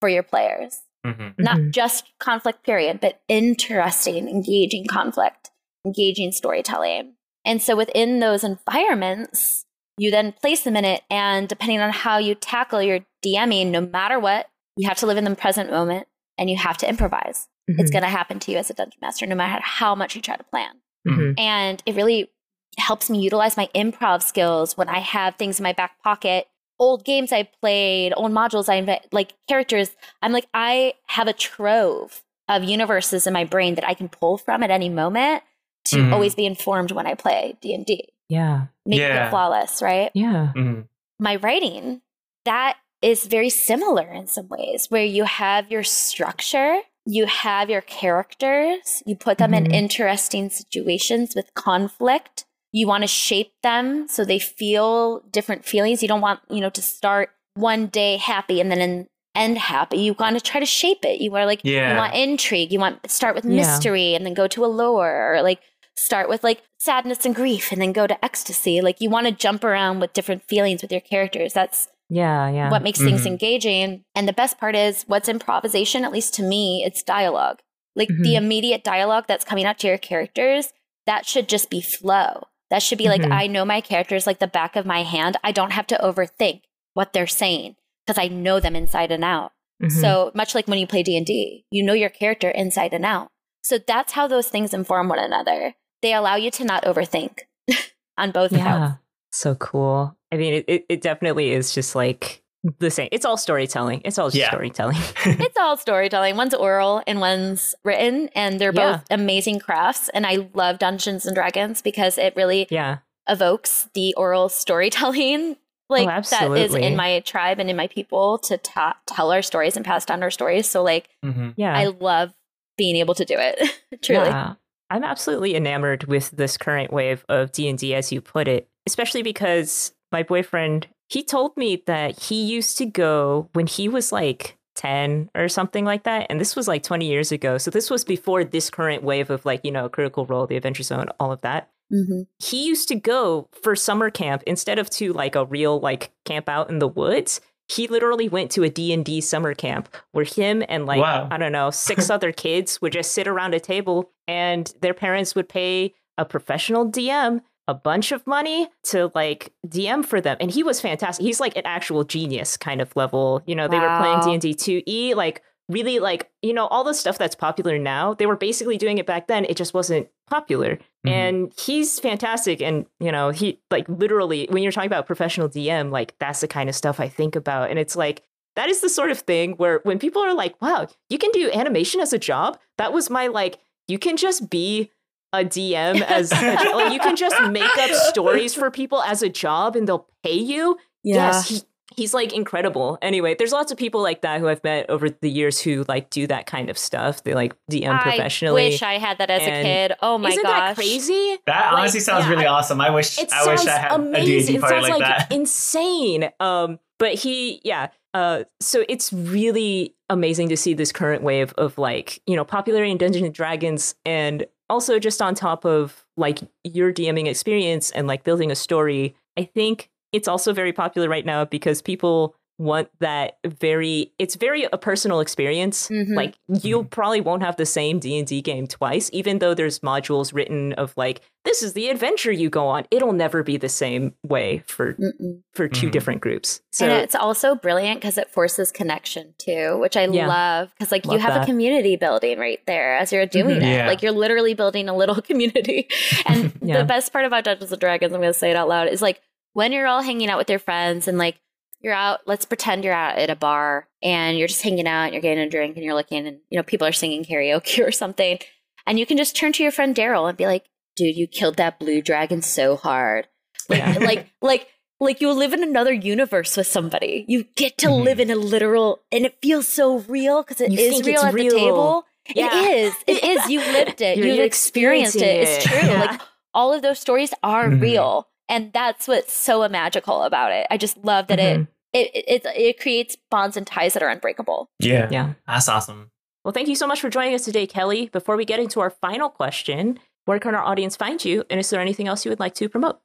for your players Mhm. not Mhm. just conflict period but interesting engaging conflict engaging storytelling and so within those environments you then place them in it and depending on how you tackle your dming no matter what you have to live in the present moment and you have to improvise it's Mhm. going to happen to you as a dungeon master no matter how much you try to plan Mhm. and it really helps me utilize my improv skills when I have things in my back pocket, old games I played, old modules I invent, like characters. I'm like, I have a trove of universes in my brain that I can pull from at any moment to Mhm. always be informed when I play D and D. Yeah. Make Yeah. it flawless, right? Yeah. Mhm. my writing, that is very similar in some ways, where you have your structure, you have your characters, you put them in Mhm. interesting situations with conflict. You want to shape them so they feel different feelings. You don't want, you know, to start one day happy and then in, end happy. You want to try to shape it. You want like Yeah. you want intrigue. You want start with Yeah. mystery and then go to a lore or like start with like sadness and grief and then go to ecstasy. Like you want to jump around with different feelings with your characters. That's Yeah. Yeah. what makes things Mhm. engaging. And the best part is what's improvisation, at least to me, it's dialogue. Like the Mhm. immediate dialogue that's coming out to your characters, that should just be flow. That should be like, Mhm. I know my characters like the back of my hand. I don't have to overthink what they're saying because I know them inside and out. So much like when you play D&D, you know your character inside and out. So that's how those things inform one another. They allow you to not overthink <laughs> on both yeah. counts. So cool. I mean, it, it, it definitely is just like the same. It's all storytelling. It's all just Yeah. storytelling. <laughs> It's all storytelling. One's oral and one's written, and they're Yeah. both amazing crafts. And I love Dungeons and Dragons because it really yeah. evokes the oral storytelling like that is Oh, absolutely. in my tribe and in my people to ta- tell our stories and pass down our stories. So like Mhm. Yeah. I love being able to do it. <laughs> Truly. Yeah. I'm absolutely enamored with this current wave of D&D as you put it, especially because my boyfriend, he told me that he used to go when he was like 10 or something like that and this was like 20 years ago. So this was before this current wave of like, you know, Critical Role, the Adventure Zone, all of that. Mhm. He used to go for summer camp instead of to like a real like camp out in the woods. he literally went to a D&D summer camp where him and like Wow. I don't know, six <laughs> other kids would just sit around a table and their parents would pay a professional DM a bunch of money to like DM for them. And he was fantastic. He's like an actual genius kind of level. You know, they were playing D&D 2E like really like, you know, all the stuff that's popular now, they were basically doing it back then. It just wasn't popular. Mhm. And he's fantastic. And, you know, he like literally, when you're talking about professional DM, like that's the kind of stuff I think about. And it's like, that is the sort of thing where when people are like, wow, you can do animation as a job, that was my like, you can just be a DM as a, like, you can just make up <laughs> stories for people as a job and they'll pay you. Yes, he, he's like incredible. Anyway, there's lots of people like that who I've met over the years who like do that kind of stuff. They like DM professionally. I wish I had that as a kid. Oh my God. Isn't gosh. that crazy? That Like, honestly sounds yeah, really awesome. I wish It I sounds wish I had amazing. a D&D it party sounds like, like, that. insane. Um, but he, yeah. Uh, so it's really amazing to see this current wave of like you know popularity in Dungeons and Dragons, and also just on top of like your DMing experience and like building a story. I think it's also very popular right now because people want that very it's very a personal experience Mhm. like you probably won't have the same d&d game twice even though there's modules written of like this is the adventure you go on it'll never be the same way for Mm-mm. for 2 Mhm. different groups so and it's also brilliant because it forces connection too, which I Yeah. love. Because like you have that. a community building right there as you're doing Mhm. it. Yeah. Like you're literally building a little <laughs> community. And <laughs> Yeah. the best part about Dungeons and Dragons, I'm going to say it out loud, is like when you're all hanging out with your friends and like you're out. Let's pretend you're out at a bar and you're just hanging out. And you're getting a drink and you're looking, and you know people are singing karaoke <laughs> or something, and you can just turn to your friend Daryl and be like, "Dude, you killed that blue dragon so hard." yeah. like like like you live in another universe with somebody. You get to Mhm. live in a literal, and it feels so real because it You is real at real. the table. Yeah. It is. It <laughs> is. You lived it. You're- You've you're experienced it. It's true. it. Like all of those stories are Mhm. real, and that's what's so magical about it. I just love that Mhm. it, it it it creates bonds and ties that are unbreakable. yeah. yeah That's awesome. well thank you so much for joining us today kelly before we get into our final question where can our audience find you and is there anything else you would like to promote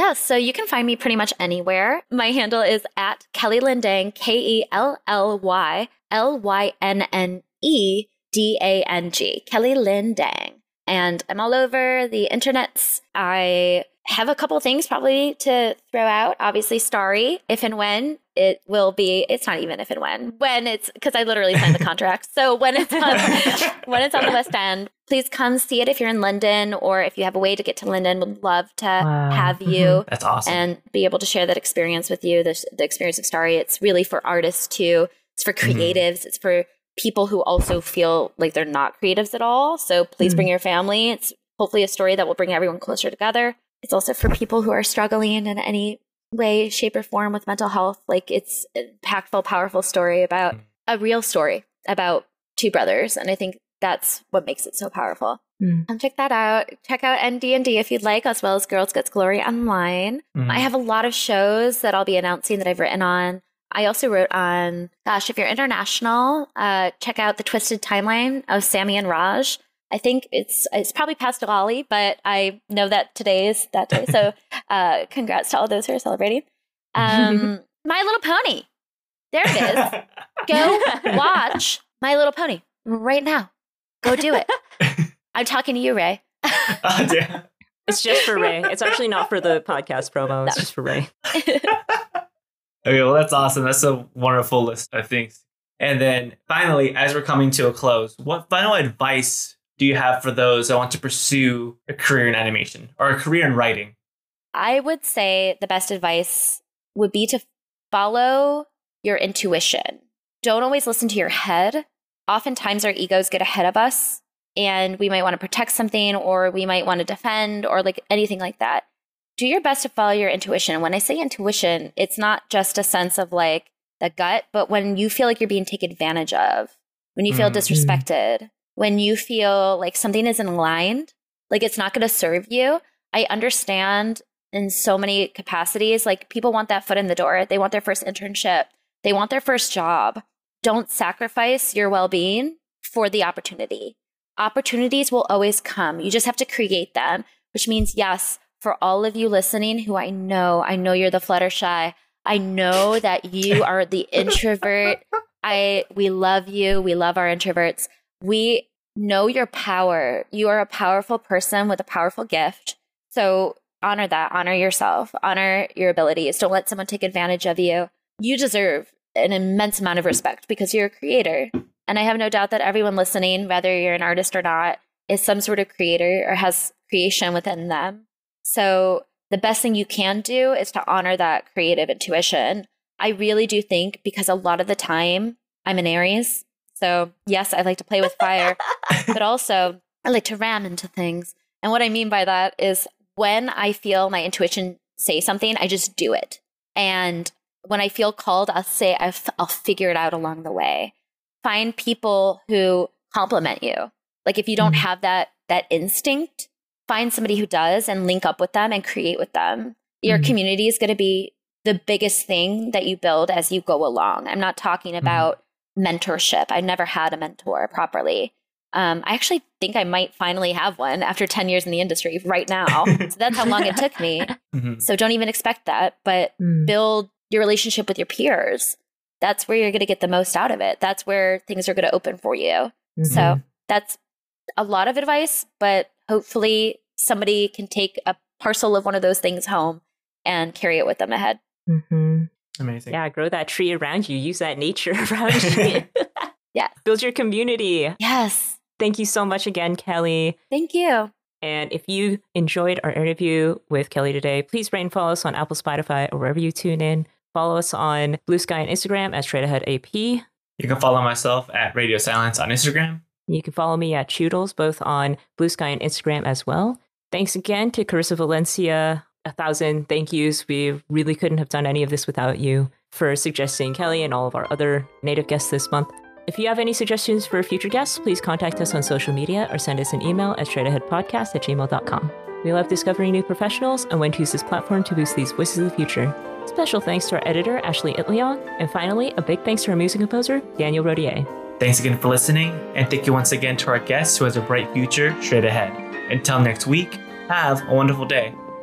Yeah, so you can find me pretty much anywhere. My handle is at KellyLynneDang, K E L L Y L Y N N E D A N G, KellyLynneDang. And I'm all over the internets. I have a couple things probably to throw out. Obviously, Starry, if and when it will be, it's not even if and when, when it's, because I literally signed the <laughs> contract. So when it's on, <laughs> when it's on the West End, please come see it if you're in London or if you have a way to get to London. Would love to Wow. have you That's awesome. and be able to share that experience with you. The, the experience of Starry. It's really for artists too. It's for Mhm. creatives. It's for people who also feel like they're not creatives at all. So please bring your family. It's hopefully a story that will bring everyone closer together. It's also for people who are struggling in any way, shape, or form with mental health. Like it's an impactful, powerful story about a real story about two brothers, and I think that's what makes it so powerful. Mm. Come check that out. Check out NDND if you'd like, as well as Girls Guts Glory online. Mhm. I have a lot of shows that I'll be announcing that I've written on. I also wrote on, gosh, if you're international, uh, check out the Twisted Timeline of Sammy and Raj. I think it's it's probably past Diwali, but I know that today is that day. So, <laughs> uh, congrats to all those who are celebrating. Um, <laughs> My Little Pony. There it is. Go <laughs> watch My Little Pony right now. Go do it. I'm talking to you, Ray. oh, damn. it's just for ray it's actually not for the podcast promo it's No. just for ray Okay, well, that's awesome. That's a wonderful list of things. And then finally, as we're coming to a close, what final advice do you have for those that want to pursue a career in animation or a career in writing? I would say the best advice would be to follow your intuition. Don't always listen to your head. Oftentimes, our egos get ahead of us, and we might want to protect something, or we might want to defend, or like anything like that. Do your best to follow your intuition. When I say intuition, it's not just a sense of like the gut, but when you feel like you're being taken advantage of, when you feel Mm. disrespected, when you feel like something isn't aligned, like it's not going to serve you. I understand in so many capacities. Like people want that foot in the door. They want their first internship. They want their first job. Don't sacrifice your well being for the opportunity. Opportunities will always come. You just have to create them, which means, yes, for all of you listening who I know, I know you're the Fluttershy. I know that you are the introvert. <laughs> I we love you. We love our introverts. We know your power. You are a powerful person with a powerful gift. So honor that. Honor yourself. Honor your abilities. Don't let someone take advantage of you. You deserve an immense amount of respect because you're a creator. And I have no doubt that everyone listening, whether you're an artist or not, is some sort of creator or has creation within them. So the best thing you can do is to honor that creative intuition. I really do think because a lot of the time I'm an Aries. So, yes, I like to play with fire, <laughs> but also I like to ram into things. And what I mean by that is when I feel my intuition say something, I just do it. And when I feel called, I'll say, i f- I'll figure it out along the way. Find people who compliment you. Like if you don't mm-hmm. have that, that instinct, find somebody who does and link up with them and create with them. Your mm-hmm. community is going to be the biggest thing that you build as you go along. I'm not talking mm-hmm. about. Mentorship. I never had a mentor properly. Um, I actually think I might finally have one after 10 years in the industry right now. so that's how long it took me. <laughs> Mm-hmm. So don't even expect that, but mm. build your relationship with your peers. That's where you're going to get the most out of it. That's where things are going to open for you. Mm-hmm. So that's a lot of advice, but hopefully somebody can take a parcel of one of those things home and carry it with them ahead. Mm-hmm. Amazing. Yeah, grow that tree around you. Use that nature <laughs> around you. <laughs> yeah. Build your community. Yes. Thank you so much again, Kelly. Thank you. And if you enjoyed our interview with Kelly today, please rate and follow us on Apple, Spotify, or wherever you tune in. Follow us on Bluesky and Instagram at Straight Ahead AP. You can follow myself at Radio Silence on Instagram. You can follow me at Choodles, both on Bluesky and Instagram as well. Thanks again to Carissa Valencia. A thousand thank yous. We really couldn't have done any of this without you for suggesting Kelly and all of our other native guests this month. If you have any suggestions for future guests, please contact us on social media or send us an email at straightaheadpodcast at gmail.com. We love discovering new professionals and want to use this platform to boost these voices of the future. Special thanks to our editor, Ashley Itliong, and finally, a big thanks to our music composer, Daniel Rodier. Thanks again for listening, and thank you once again to our guest who has a bright future straight ahead. Until next week, have a wonderful day.